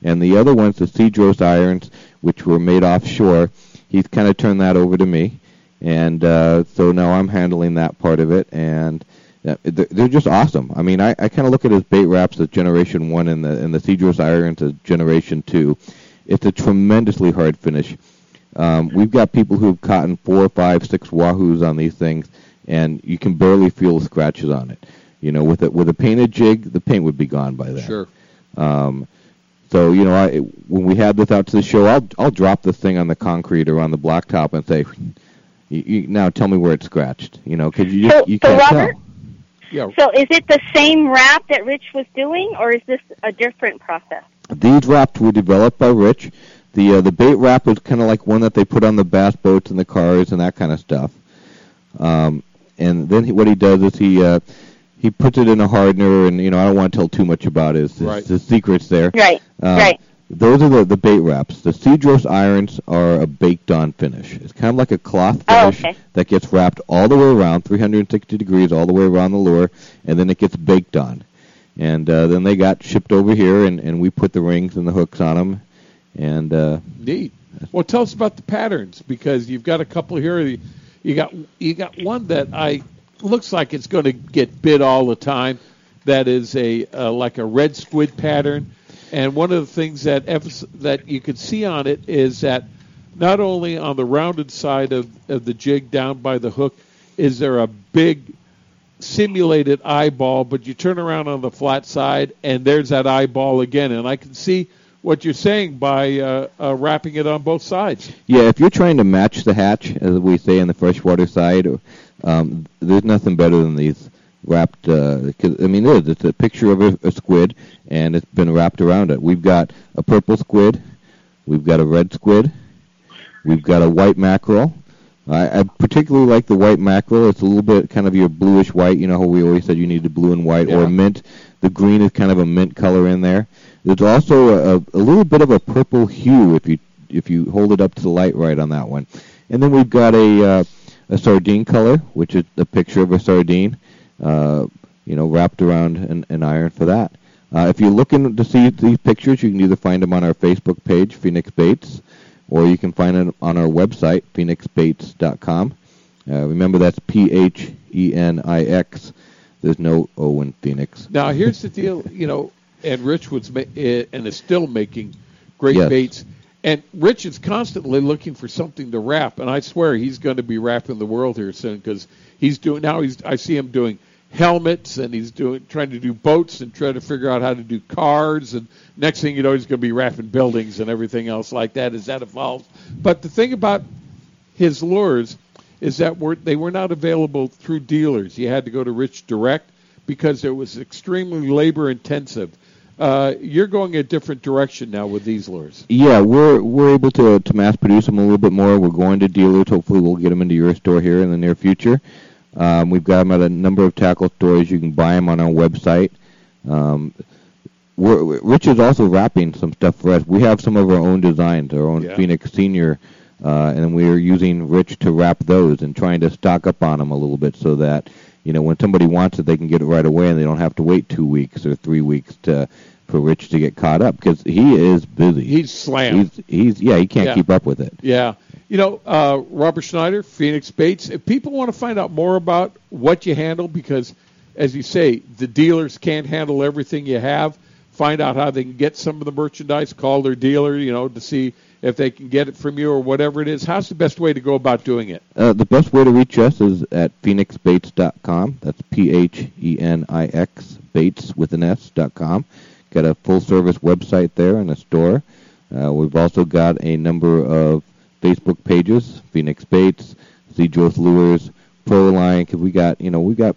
And the other ones, the Cedros irons, which were made offshore, he's kind of turned that over to me, and uh, so now I'm handling that part of it. And uh, they're just awesome. I mean, I, I kind of look at his bait wraps as Generation One and the and the Cedros irons as Generation Two. It's a tremendously hard finish. Um, we've got people who've caught in four, five, six wahoos on these things, and you can barely feel the scratches on it. You know, with a with a painted jig, the paint would be gone by then. Sure. Um, so you know, I when we had this out to the show, I'll I'll drop this thing on the concrete or on the blacktop and say, you, you, "Now tell me where it's scratched." You know, because you So- you can't Robert? tell. Yeah. So is it the same wrap that Rich was doing, or is this a different process? These wraps were developed by Rich. The uh, the bait wrap was kind of like one that they put on the bass boats and the cars and that kind of stuff. Um, and then he, what he does is he uh, he puts it in a hardener, and you know I don't want to tell too much about it. It's, Right. the secrets there. Right, Uh, right. Those are the, the bait wraps. The Cedros irons are a baked on finish. It's kind of like a cloth Oh, finish okay. that gets wrapped all the way around, 360 degrees all the way around the lure, and then it gets baked on. And uh, then they got shipped over here, and, and we put the rings and the hooks on them. And uh, Neat. Well, tell us about the patterns because you've got a couple here. You you got you got one that I looks like it's going to get bit all the time. That is a uh, like a red squid pattern, and one of the things that that you can see on it is that not only on the rounded side of, of the jig down by the hook is there a big simulated eyeball, but you turn around on the flat side and there's that eyeball again, and I can see what you're saying by uh, uh, wrapping it on both sides. yeah, if you're trying to match the hatch, as we say on the freshwater side, um, there's nothing better than these wrapped. Uh, I mean, it is. It's a picture of a, a squid, and it's been wrapped around it. We've got a purple squid, we've got a red squid, we've got a white mackerel. I, I particularly like the white mackerel. It's a little bit kind of your bluish white. You know how we always said you needed blue and white, Yeah. or mint. The green is kind of a mint color in there. There's also a, a little bit of a purple hue if you if you hold it up to the light right on that one. And then we've got a uh, a sardine color, which is a picture of a sardine, uh, you know, wrapped around an, an iron for that. Uh, if you're looking to see these pictures, you can either find them on our Facebook page, Phenix Baits, or you can find them on our website, phenixbaits.com. Uh, remember, that's P H E N I X. There's no O in Phenix. Now, here's the deal, you know, and Rich was ma- eh, and is still making great Yes. baits. And Rich is constantly looking for something to wrap, and I swear he's going to be wrapping the world here soon because he's doing now. He's I see him doing helmets and he's doing trying to do boats and trying to figure out how to do cars and next thing you know he's going to be wrapping buildings and everything else like that as that evolves. But the thing about his lures is that were, they were not available through dealers. You had to go to Rich Direct because it was extremely labor intensive. Uh, you're going a different direction now with these lures. Yeah, we're we're able to to mass produce them a little bit more. We're going to dealers. Hopefully, we'll get them into your store here in the near future. Um, we've got them at a number of tackle stores. You can buy them on our website. Um, Rich is also wrapping some stuff for us. We have some of our own designs, our own Yeah. Phenix Senior, uh, and we're using Rich to wrap those and trying to stock up on them a little bit so that you know when somebody wants it, they can get it right away and they don't have to wait two weeks or three weeks to for Rich to get caught up because he is busy. He's slammed. He's he's yeah he can't Yeah. keep up with it. Yeah. You know, uh, Robert Schneider, Phenix Baits. If people want to find out more about what you handle, because as you say, the dealers can't handle everything you have. Find out how they can get some of the merchandise. Call their dealer, you know, to see if they can get it from you or whatever it is. How's the best way to go about doing it? Uh, the best way to reach us is at phenixbaits.com. That's P H E N I X baits with an S dot com. Got a full service website there and a store. Uh, we've also got a number of Facebook pages: Phenix Baits, Cedros Lures, Proline. Because we got you know we got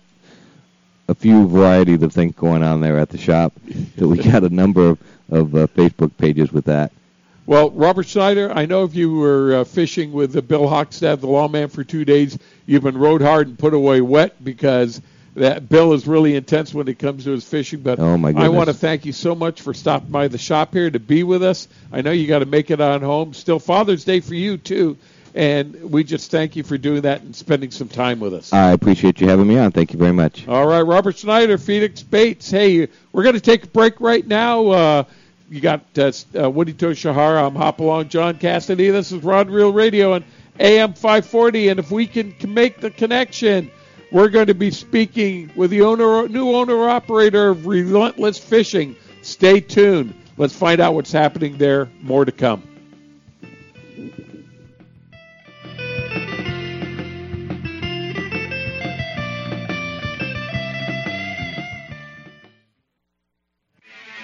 a few varieties of things going on there at the shop. So we got a number of, of uh, Facebook pages with that. Well, Robert Schneider, I know if you were uh, fishing with uh, Bill Hockstad, the lawman, for two days, you've been rode hard and put away wet because that Bill is really intense when it comes to his fishing. But Oh, my I want to thank you so much for stopping by the shop here to be with us. I know you got to make it on home. Still Father's Day for you too, and we just thank you for doing that and spending some time with us. I appreciate you having me on. Thank you very much. All right, Robert Schneider, Phenix Baits. Hey, we're going to take a break right now. Uh, you got uh, uh, Wendy Toshihara. I'm Hopalong John Cassidy. This is Rod Reel Radio and AM 540. And if we can make the connection, we're going to be speaking with the owner, new owner operator of Relentless Fishing. Stay tuned. Let's find out what's happening there. More to come.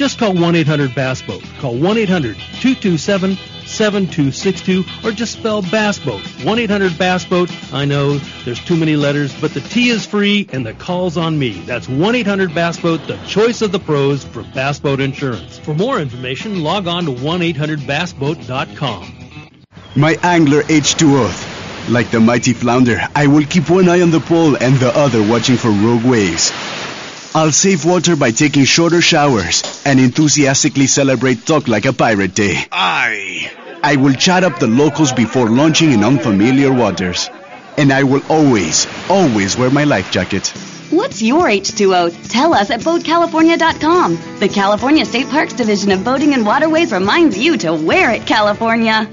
Just call 1-800-BASS BOAT. Call 1-800-227 7262 or just spell Bass Boat. 1-800 Bass Boat. I know there's too many letters, but the T is free and the call's on me. That's 1-800 Bass Boat, the choice of the pros for bass boat insurance. For more information, log on to 1-800bassboat.com. My angler H2O. Like the mighty flounder, I will keep one eye on the pole and the other watching for rogue waves. I'll save water by taking shorter showers and enthusiastically celebrate Talk Like a Pirate Day. Aye. I will chat up the locals before launching in unfamiliar waters. And I will always, always wear my life jacket. What's your H2O? Tell us at BoatCalifornia.com. The California State Parks Division of Boating and Waterways reminds you to wear it, California.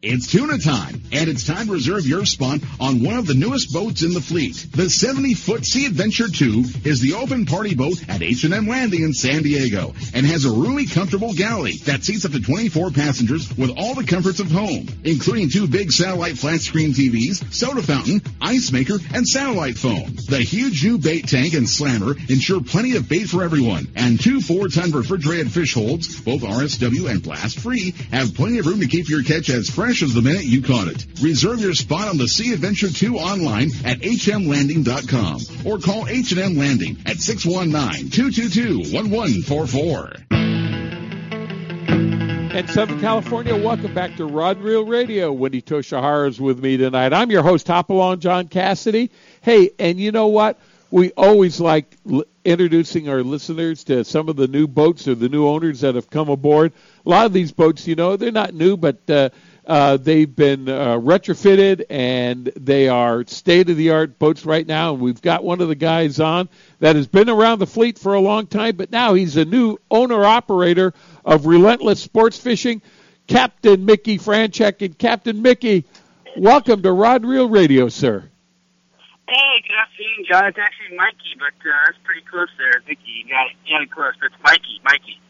It's tuna time, and it's time to reserve your spot on one of the newest boats in the fleet. The 70-foot Sea Adventure 2 is the open party boat at H&M Landing in San Diego and has a roomy, comfortable galley that seats up to 24 passengers with all the comforts of home, including two big satellite flat screen TVs, soda fountain, ice maker, and satellite phone. The huge new bait tank and slammer ensure plenty of bait for everyone, and two four-ton refrigerated fish holds, both RSW and blast free, have plenty of room to keep your catch as fresh fresh as the minute you caught it. Reserve your spot on the Sea Adventure 2 online at hmlanding.com or call H&M Landing at 619-222-1144. And Southern California, welcome back to Rod Reel Radio. Wendy Toshihara is with me tonight. I'm your host, Hopalong John Cassidy. Hey, and you know what? We always like l- introducing our listeners to some of the new boats or the new owners that have come aboard. A lot of these boats, you know, they're not new, but uh, uh, they've been uh, retrofitted and they are state of the art boats right now. And we've got one of the guys on that has been around the fleet for a long time, but now he's a new owner operator of Relentless Sports Fishing, Captain Mickey Franchek. And Captain Mickey, welcome to Rod Reel Radio, sir. Hey, good afternoon, John. It's actually Mikey, but uh, that's pretty close there, Mickey. You got it, you got it close. But it's Mikey, Mikey.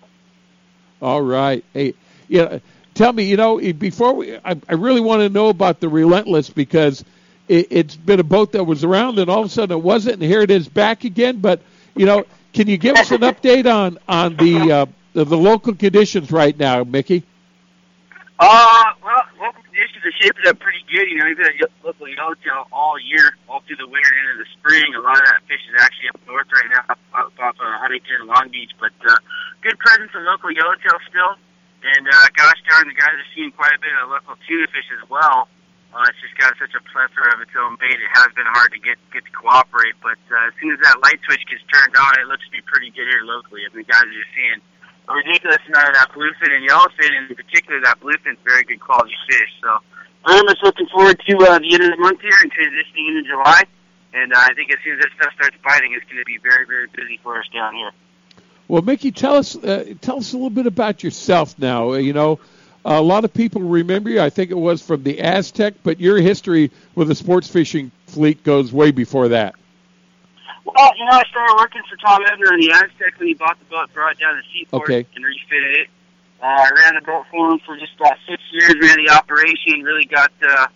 All right. Hey, yeah tell me, you know, before we, I, I really want to know about the Relentless because it, it's been a boat that was around and all of a sudden it wasn't, and here it is back again. But you know, can you give us an update on on the uh, the, the local conditions right now, Mickey? Uh, well, local conditions are shaping up pretty good. You know, we've had local yellowtail all year, all through the winter and into the spring. A lot of that fish is actually up north right now, up, off uh, Huntington and Long Beach. But uh, good presence of local yellowtail still. And uh, gosh darn, the guys are seeing quite a bit of local tuna fish as well. Uh, it's just got such a plethora of its own bait. It has been hard to get get to cooperate, but uh, as soon as that light switch gets turned on, it looks to be pretty good here locally. I mean, guys are just seeing a ridiculous amount of that bluefin and yellowfin, and in particular that bluefin's very good quality fish. So I'm just looking forward to uh, the end of the month here and transitioning into July. And uh, I think as soon as that stuff starts biting, it's going to be very, very busy for us down here. Well, Mickey, tell us uh, tell us a little bit about yourself now. You know, a lot of people remember you. I think it was from the Aztec, but your history with the sports fishing fleet goes way before that. Well, you know, I started working for Tom Ebner in the Aztec when he bought the boat, brought it down to Seaport, okay. and refitted it. Uh, I ran the boat for him for just about six years. Ran the operation, really got uh,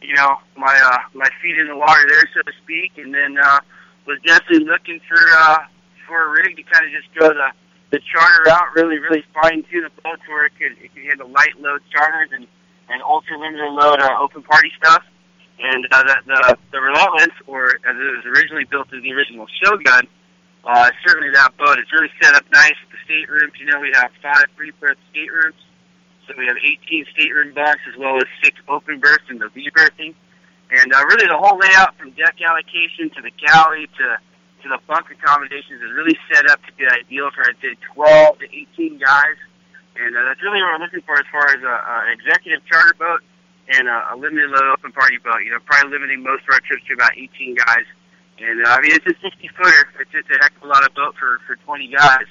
you know my uh, my feet in the water there, so to speak, and then uh, was definitely looking for uh, for a rig to kind of just go the the charter out, really, really fine tune the boat to where it could, it could handle light load charters and, and ultra limited load uh, open party stuff. And uh, the, the, the Relentless, or as it was originally built as the original Shogun, uh, certainly that boat is really set up nice. With the staterooms, you know, we have five pre-berth staterooms. So we have 18 stateroom bunks as well as six open berths and the V berthing. And uh, really the whole layout from deck allocation to the galley to to the bunk accommodations is really set up to be ideal for I'd say 12 to 18 guys. And uh, that's really what we're looking for as far as a, a executive charter boat and a, a limited load open party boat. You know, probably limiting most of our trips to about 18 guys. And uh, I mean, it's a 60 footer. It's just a heck of a lot of boat for for 20 guys.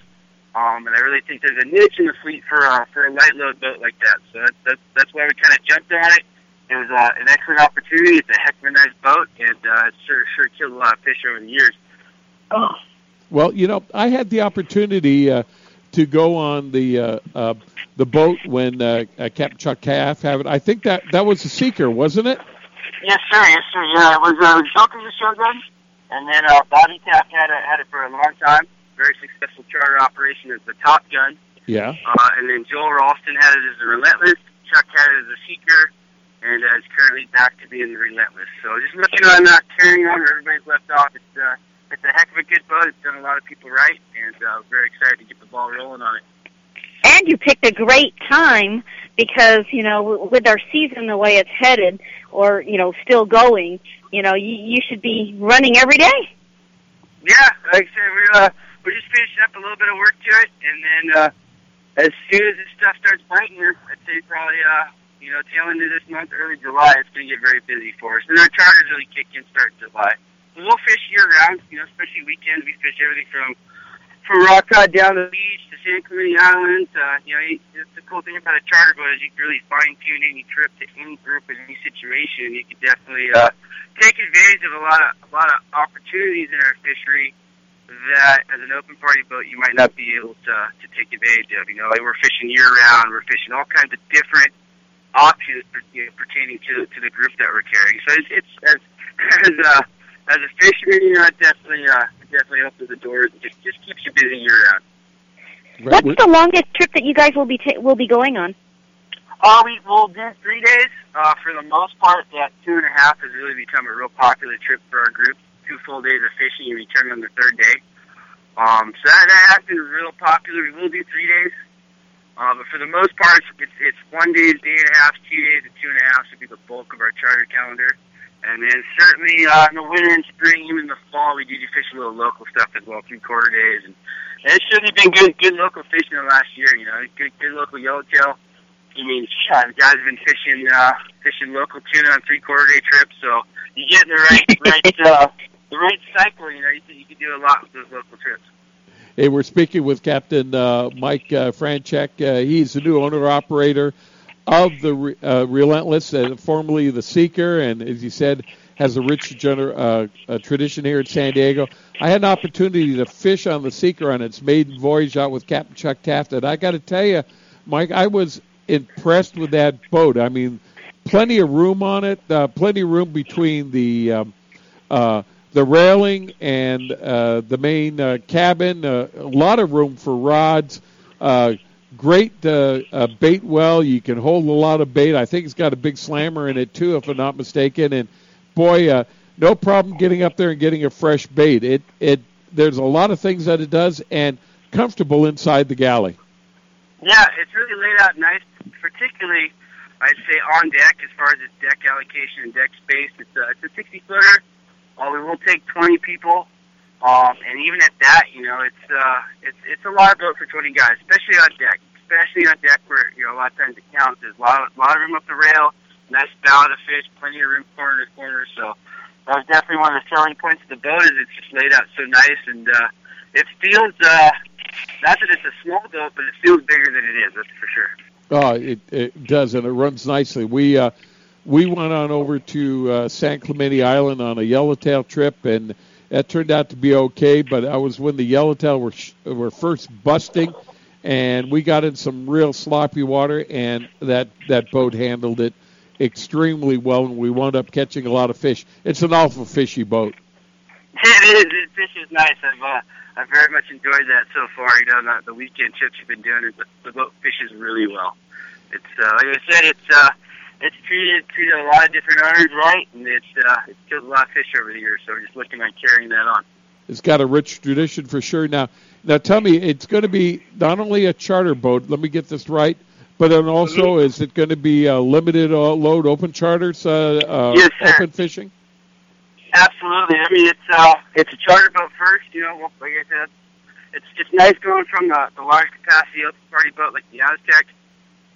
Um, and I really think there's a niche in the fleet for uh, for a light load boat like that. So that's that's, that's why we kind of jumped on it. It was uh, an excellent opportunity. It's a heck of a nice boat, and uh, it's sure sure killed a lot of fish over the years. Oh. Well, you know, I had the opportunity uh, to go on the uh, uh, the boat when uh, uh, Captain Chuck Calf had it. I think that that was the Seeker, wasn't it? Yes, sir. Yes, sir. Yeah, it was uh, Chuck as a Shogun, and then uh, Bobby Taft had it, had it for a long time. Very successful charter operation as the Top Gun. Yeah. Uh, and then Joel Ralston had it as the Relentless. Chuck had it as the Seeker, and uh, is currently back to being the Relentless. So just looking on uh, carrying on where everybody's left off, it's uh, it's a heck of a good boat. It's done a lot of people right, and uh, very excited to get the ball rolling on it. And you picked a great time because you know with our season the way it's headed, or you know still going, you know you, you should be running every day. Yeah, like I said, we're uh, we're just finishing up a little bit of work to it, and then uh, as soon as this stuff starts biting, here, I'd say probably uh, you know tail end of this month, early July, it's going to get very busy for us. And our charters really kick in start July. We'll fish year round, you know, especially weekends. We fish everything from from rock cod down the beach to San Clemente Islands. Uh, you know, it's the cool thing about a charter boat is you can really fine tune any trip to any group in any situation. You can definitely uh, take advantage of a lot of a lot of opportunities in our fishery that as an open party boat you might not be able to to take advantage of. You know, like we're fishing year round. We're fishing all kinds of different options you know, pertaining to to the group that we're carrying. So it's it's as as uh, as a fisherman, you know, it definitely uh, it definitely opens the doors. It just, just keeps you busy year round. Right. What's the longest trip that you guys will be ta- will be going on? Uh, we will do three days. Uh, for the most part, that two and a half has really become a real popular trip for our group. Two full days of fishing and return on the third day. Um, so that, that has been real popular. We will do three days. Uh, but for the most part, it's, it's one day, day and a half, two days, and two and a half should be the bulk of our charter calendar. And then certainly uh, in the winter and spring, even in the fall, we do fish a little local stuff as well, three quarter days. And, and it's certainly been good, good local fishing the last year. You know, good, good local yellowtail. I mean, yeah, the guys have been fishing, uh, fishing local tuna on three quarter day trips. So you get in the right, right, uh, the right cycle. You know, you can, you can do a lot with those local trips. Hey, we're speaking with Captain uh, Mike uh, Franchek. Uh, he's the new owner operator of the uh, Relentless, uh, formerly the Seeker, and as you said, has a rich gener- uh, tradition here in San Diego. I had an opportunity to fish on the Seeker on its maiden voyage out with Captain Chuck Taft, and I got to tell you, Mike, I was impressed with that boat. I mean, plenty of room on it, uh, plenty of room between the um, uh, the railing and uh, the main uh, cabin. Uh, a lot of room for rods. Uh, great uh, uh, bait well. You can hold a lot of bait. I think it's got a big slammer in it too, if I'm not mistaken. And boy, uh, no problem getting up there and getting a fresh bait. It it there's a lot of things that it does, and comfortable inside the galley. Yeah, it's really laid out nice, particularly I'd say on deck as far as its deck allocation and deck space. It's a, it's a 60 footer. Uh, we will take 20 people. Um, and even at that, you know, it's uh, it's it's a lot of boat for 20 guys, especially on deck. Especially on deck where you know a lot of times it counts. There's a lot of, a lot of room up the rail, nice ballot of fish, plenty of room corner to corner. So that was definitely one of the selling points of the boat. Is it's just laid out so nice, and uh, it feels uh, not that it's a small boat, but it feels bigger than it is. That's for sure. Oh, it it does, and it runs nicely. We uh, we went on over to uh, San Clemente Island on a yellowtail trip, and that turned out to be okay. But I was when the yellowtail were sh- were first busting, and we got in some real sloppy water, and that that boat handled it extremely well, and we wound up catching a lot of fish. It's an awful fishy boat. It is. It, fish is nice. I've uh, I've very much enjoyed that so far. You know, the, the weekend trips you've been doing, the, the boat fishes really well. It's uh, like I said, it's uh, it's treated treated a lot of different owners right, and it's uh, it's killed a lot of fish over the years. So we're just looking at carrying that on. It's got a rich tradition for sure. Now, now tell me, it's going to be not only a charter boat. Let me get this right. But then also, is it going to be uh, limited uh, load open charters, uh, uh, Yes, sir. open fishing? Absolutely. I mean, it's uh, it's a charter boat first. You know, well, like I said, it's it's nice going from the, the large capacity open party boat like the Aztec,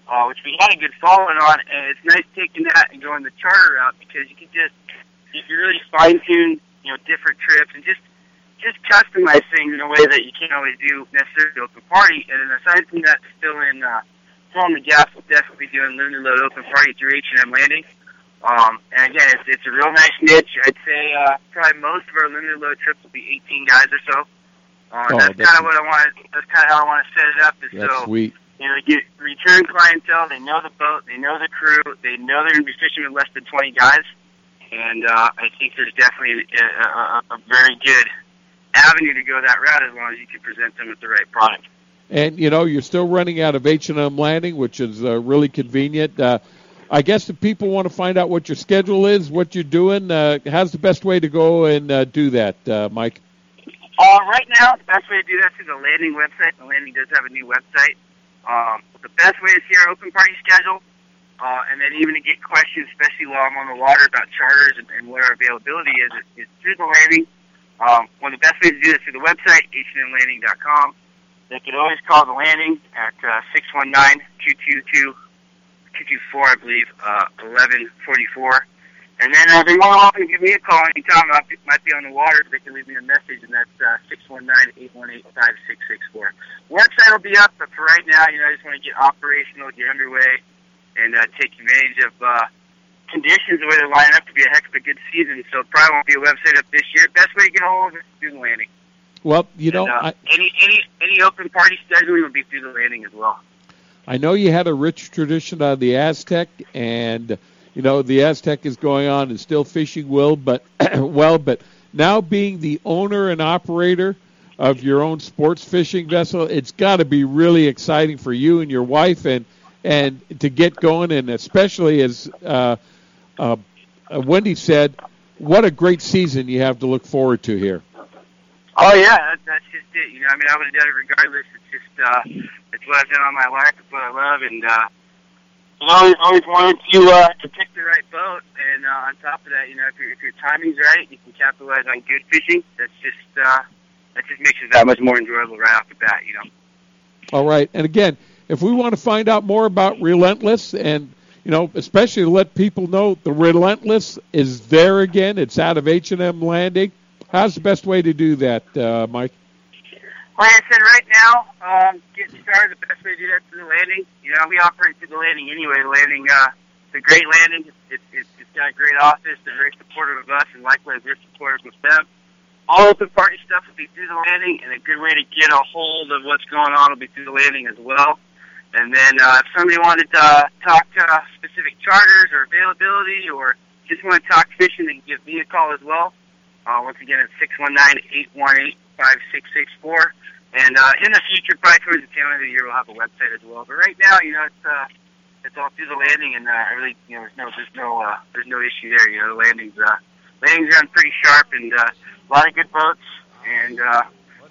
uh, which we had a good following on, and it's nice taking that and going the charter route because you can just you can really fine tune you know different trips and just just customize things in a way that you can't always do necessarily open party. And then aside from that, still in uh, still the gas, we'll definitely be doing limited load open party through H and M Landing. Um, and again, it's, it's a real nice niche. I'd say uh, probably most of our limited load trips will be 18 guys or so. Uh, Oh, that's that's- kind of what I want. That's kind of how I want to set it up. Is That's so sweet. You know, get return clientele. They know the boat. They know the crew. They know they're going to be fishing with less than 20 guys. And uh, I think there's definitely a, a, a very good avenue to go that route as long as you can present them with the right product. And you know, you're still running out of H and M Landing, which is uh, really convenient. Uh, I guess if people want to find out what your schedule is, what you're doing, uh, how's the best way to go and uh, do that, uh, Mike? Uh, right now, the best way to do that is through the landing website. The landing does have a new website. Um, the best way to see our open party schedule, uh, and then even to get questions, especially while I'm on the water about charters and, and what our availability is, is, through the landing. Um, one of the best ways to do that is through the website, hmlanding.com. They could always call the landing at uh, 619-222-224, I believe, uh, 1144. And then uh, than welcome to give me a call anytime. I might be on the water. They can leave me a message, and that's uh, 619-818-5664. Website will be up, but for right now, you know, I just want to get operational, get underway, and uh, take advantage of uh, conditions the way they're lining up to be a heck of a good season. So it probably won't be a website up this year. Best way to get a hold of it is through the landing. Well, you know, and, uh, I, any any any open party scheduling will be through the landing as well. I know you had a rich tradition on the Aztec, and you know the Aztec is going on and still fishing well, but well, but now being the owner and operator of your own sports fishing vessel, it's got to be really exciting for you and your wife, and and to get going, and especially as uh, uh, Wendy said, what a great season you have to look forward to here. Oh yeah, that, that's just it. You know, I mean, I would have done it regardless. It's just uh, it's what I've done all my life. It's what I love, and uh, know, always always wanted to uh, to pick the right boat. And uh, on top of that, you know, if if your timing's right, you can capitalize on good fishing. That's just uh, that just makes it that much more enjoyable right off the bat. You know. All right. And again, if we want to find out more about Relentless and you know, especially to let people know the Relentless is there again. It's out of H&M Landing. How's the best way to do that, uh, Mike? Like I said, right now, um, getting started, the best way to do that is through the landing. You know, we operate through the landing anyway. The landing, uh, it's great landing. It's, it's, it's got a great office. They're very supportive of us, and likewise, we're supportive of them. All open party stuff will be through the landing, and a good way to get a hold of what's going on will be through the landing as well. And then uh, if somebody wanted to uh, talk uh, specific charters or availability or just want to talk fishing, they can give me a call as well. Uh, once again, it's 619-818-5664. And uh, in the future, probably towards the tail end of the year, we'll have a website as well. But right now, you know, it's uh, it's all through the landing, and uh, I really, you know, there's no there's no uh, there's no issue there. You know, the landings uh, landings run pretty sharp, and uh, a lot of good boats, and uh,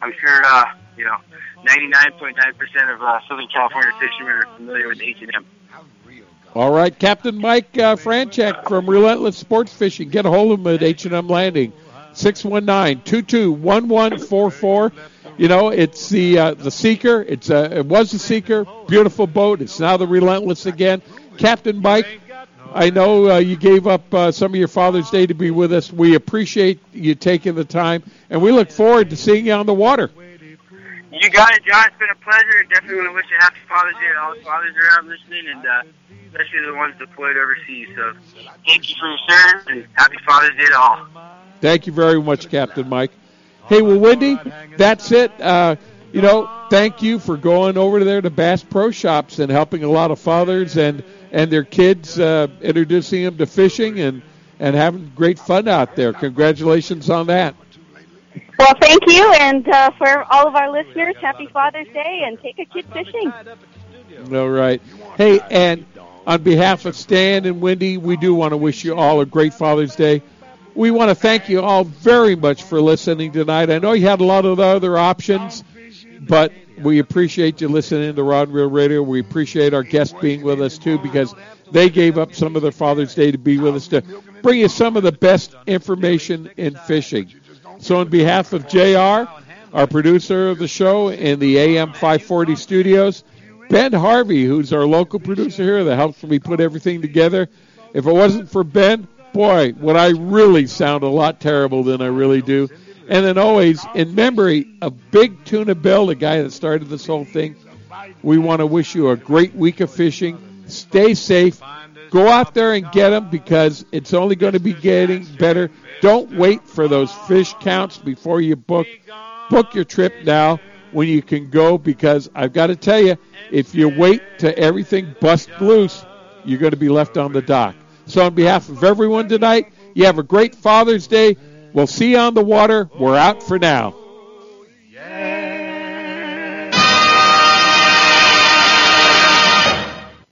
I'm sure uh, you know, 99.9% of uh, Southern California fishermen are familiar with H&M. All right, Captain Mike uh, Franchek from Relentless Sports Fishing. Get a hold of him at H&M Landing, 619-221144. You know, it's the uh, the Seeker. It's uh, it was the Seeker, beautiful boat. It's now the Relentless again. Captain Mike, I know uh, you gave up uh, some of your Father's Day to be with us. We appreciate you taking the time, and we look forward to seeing you on the water. You got it, John. It's been a pleasure, definitely want to wish a happy Father's Day to all the fathers around listening, and uh, especially the ones deployed overseas. So thank you for your service, and happy Father's Day to all. Thank you very much, Captain Mike. Hey, well, Wendy, that's it. Uh, you know, thank you for going over there to Bass Pro Shops and helping a lot of fathers and and their kids, uh, introducing them to fishing and and having great fun out there. Congratulations on that. Well, thank you, and uh, for all of our listeners, happy Father's Day, and take a kid fishing. All right. Hey, and on behalf of Stan and Wendy, we do want to wish you all a great Father's Day. We want to thank you all very much for listening tonight. I know you had a lot of other options, but we appreciate you listening to Rod Reel Radio. We appreciate our guests being with us too because they gave up some of their Father's Day to be with us to bring you some of the best information in fishing. So, on behalf of JR, our producer of the show in the AM 540 studios, Ben Harvey, who's our local producer here that helps me put everything together. If it wasn't for Ben, boy, would I really sound a lot terrible than I really do. And then always, in memory of Big Tuna Bill, the guy that started this whole thing, we want to wish you a great week of fishing. Stay safe. Go out there and get them because it's only going to be getting better. Don't wait for those fish counts before you book. Book your trip now when you can go because I've got to tell you, if you wait to everything bust loose, you're going to be left on the dock. So, on behalf of everyone tonight, you have a great Father's Day. We'll see you on the water. We're out for now.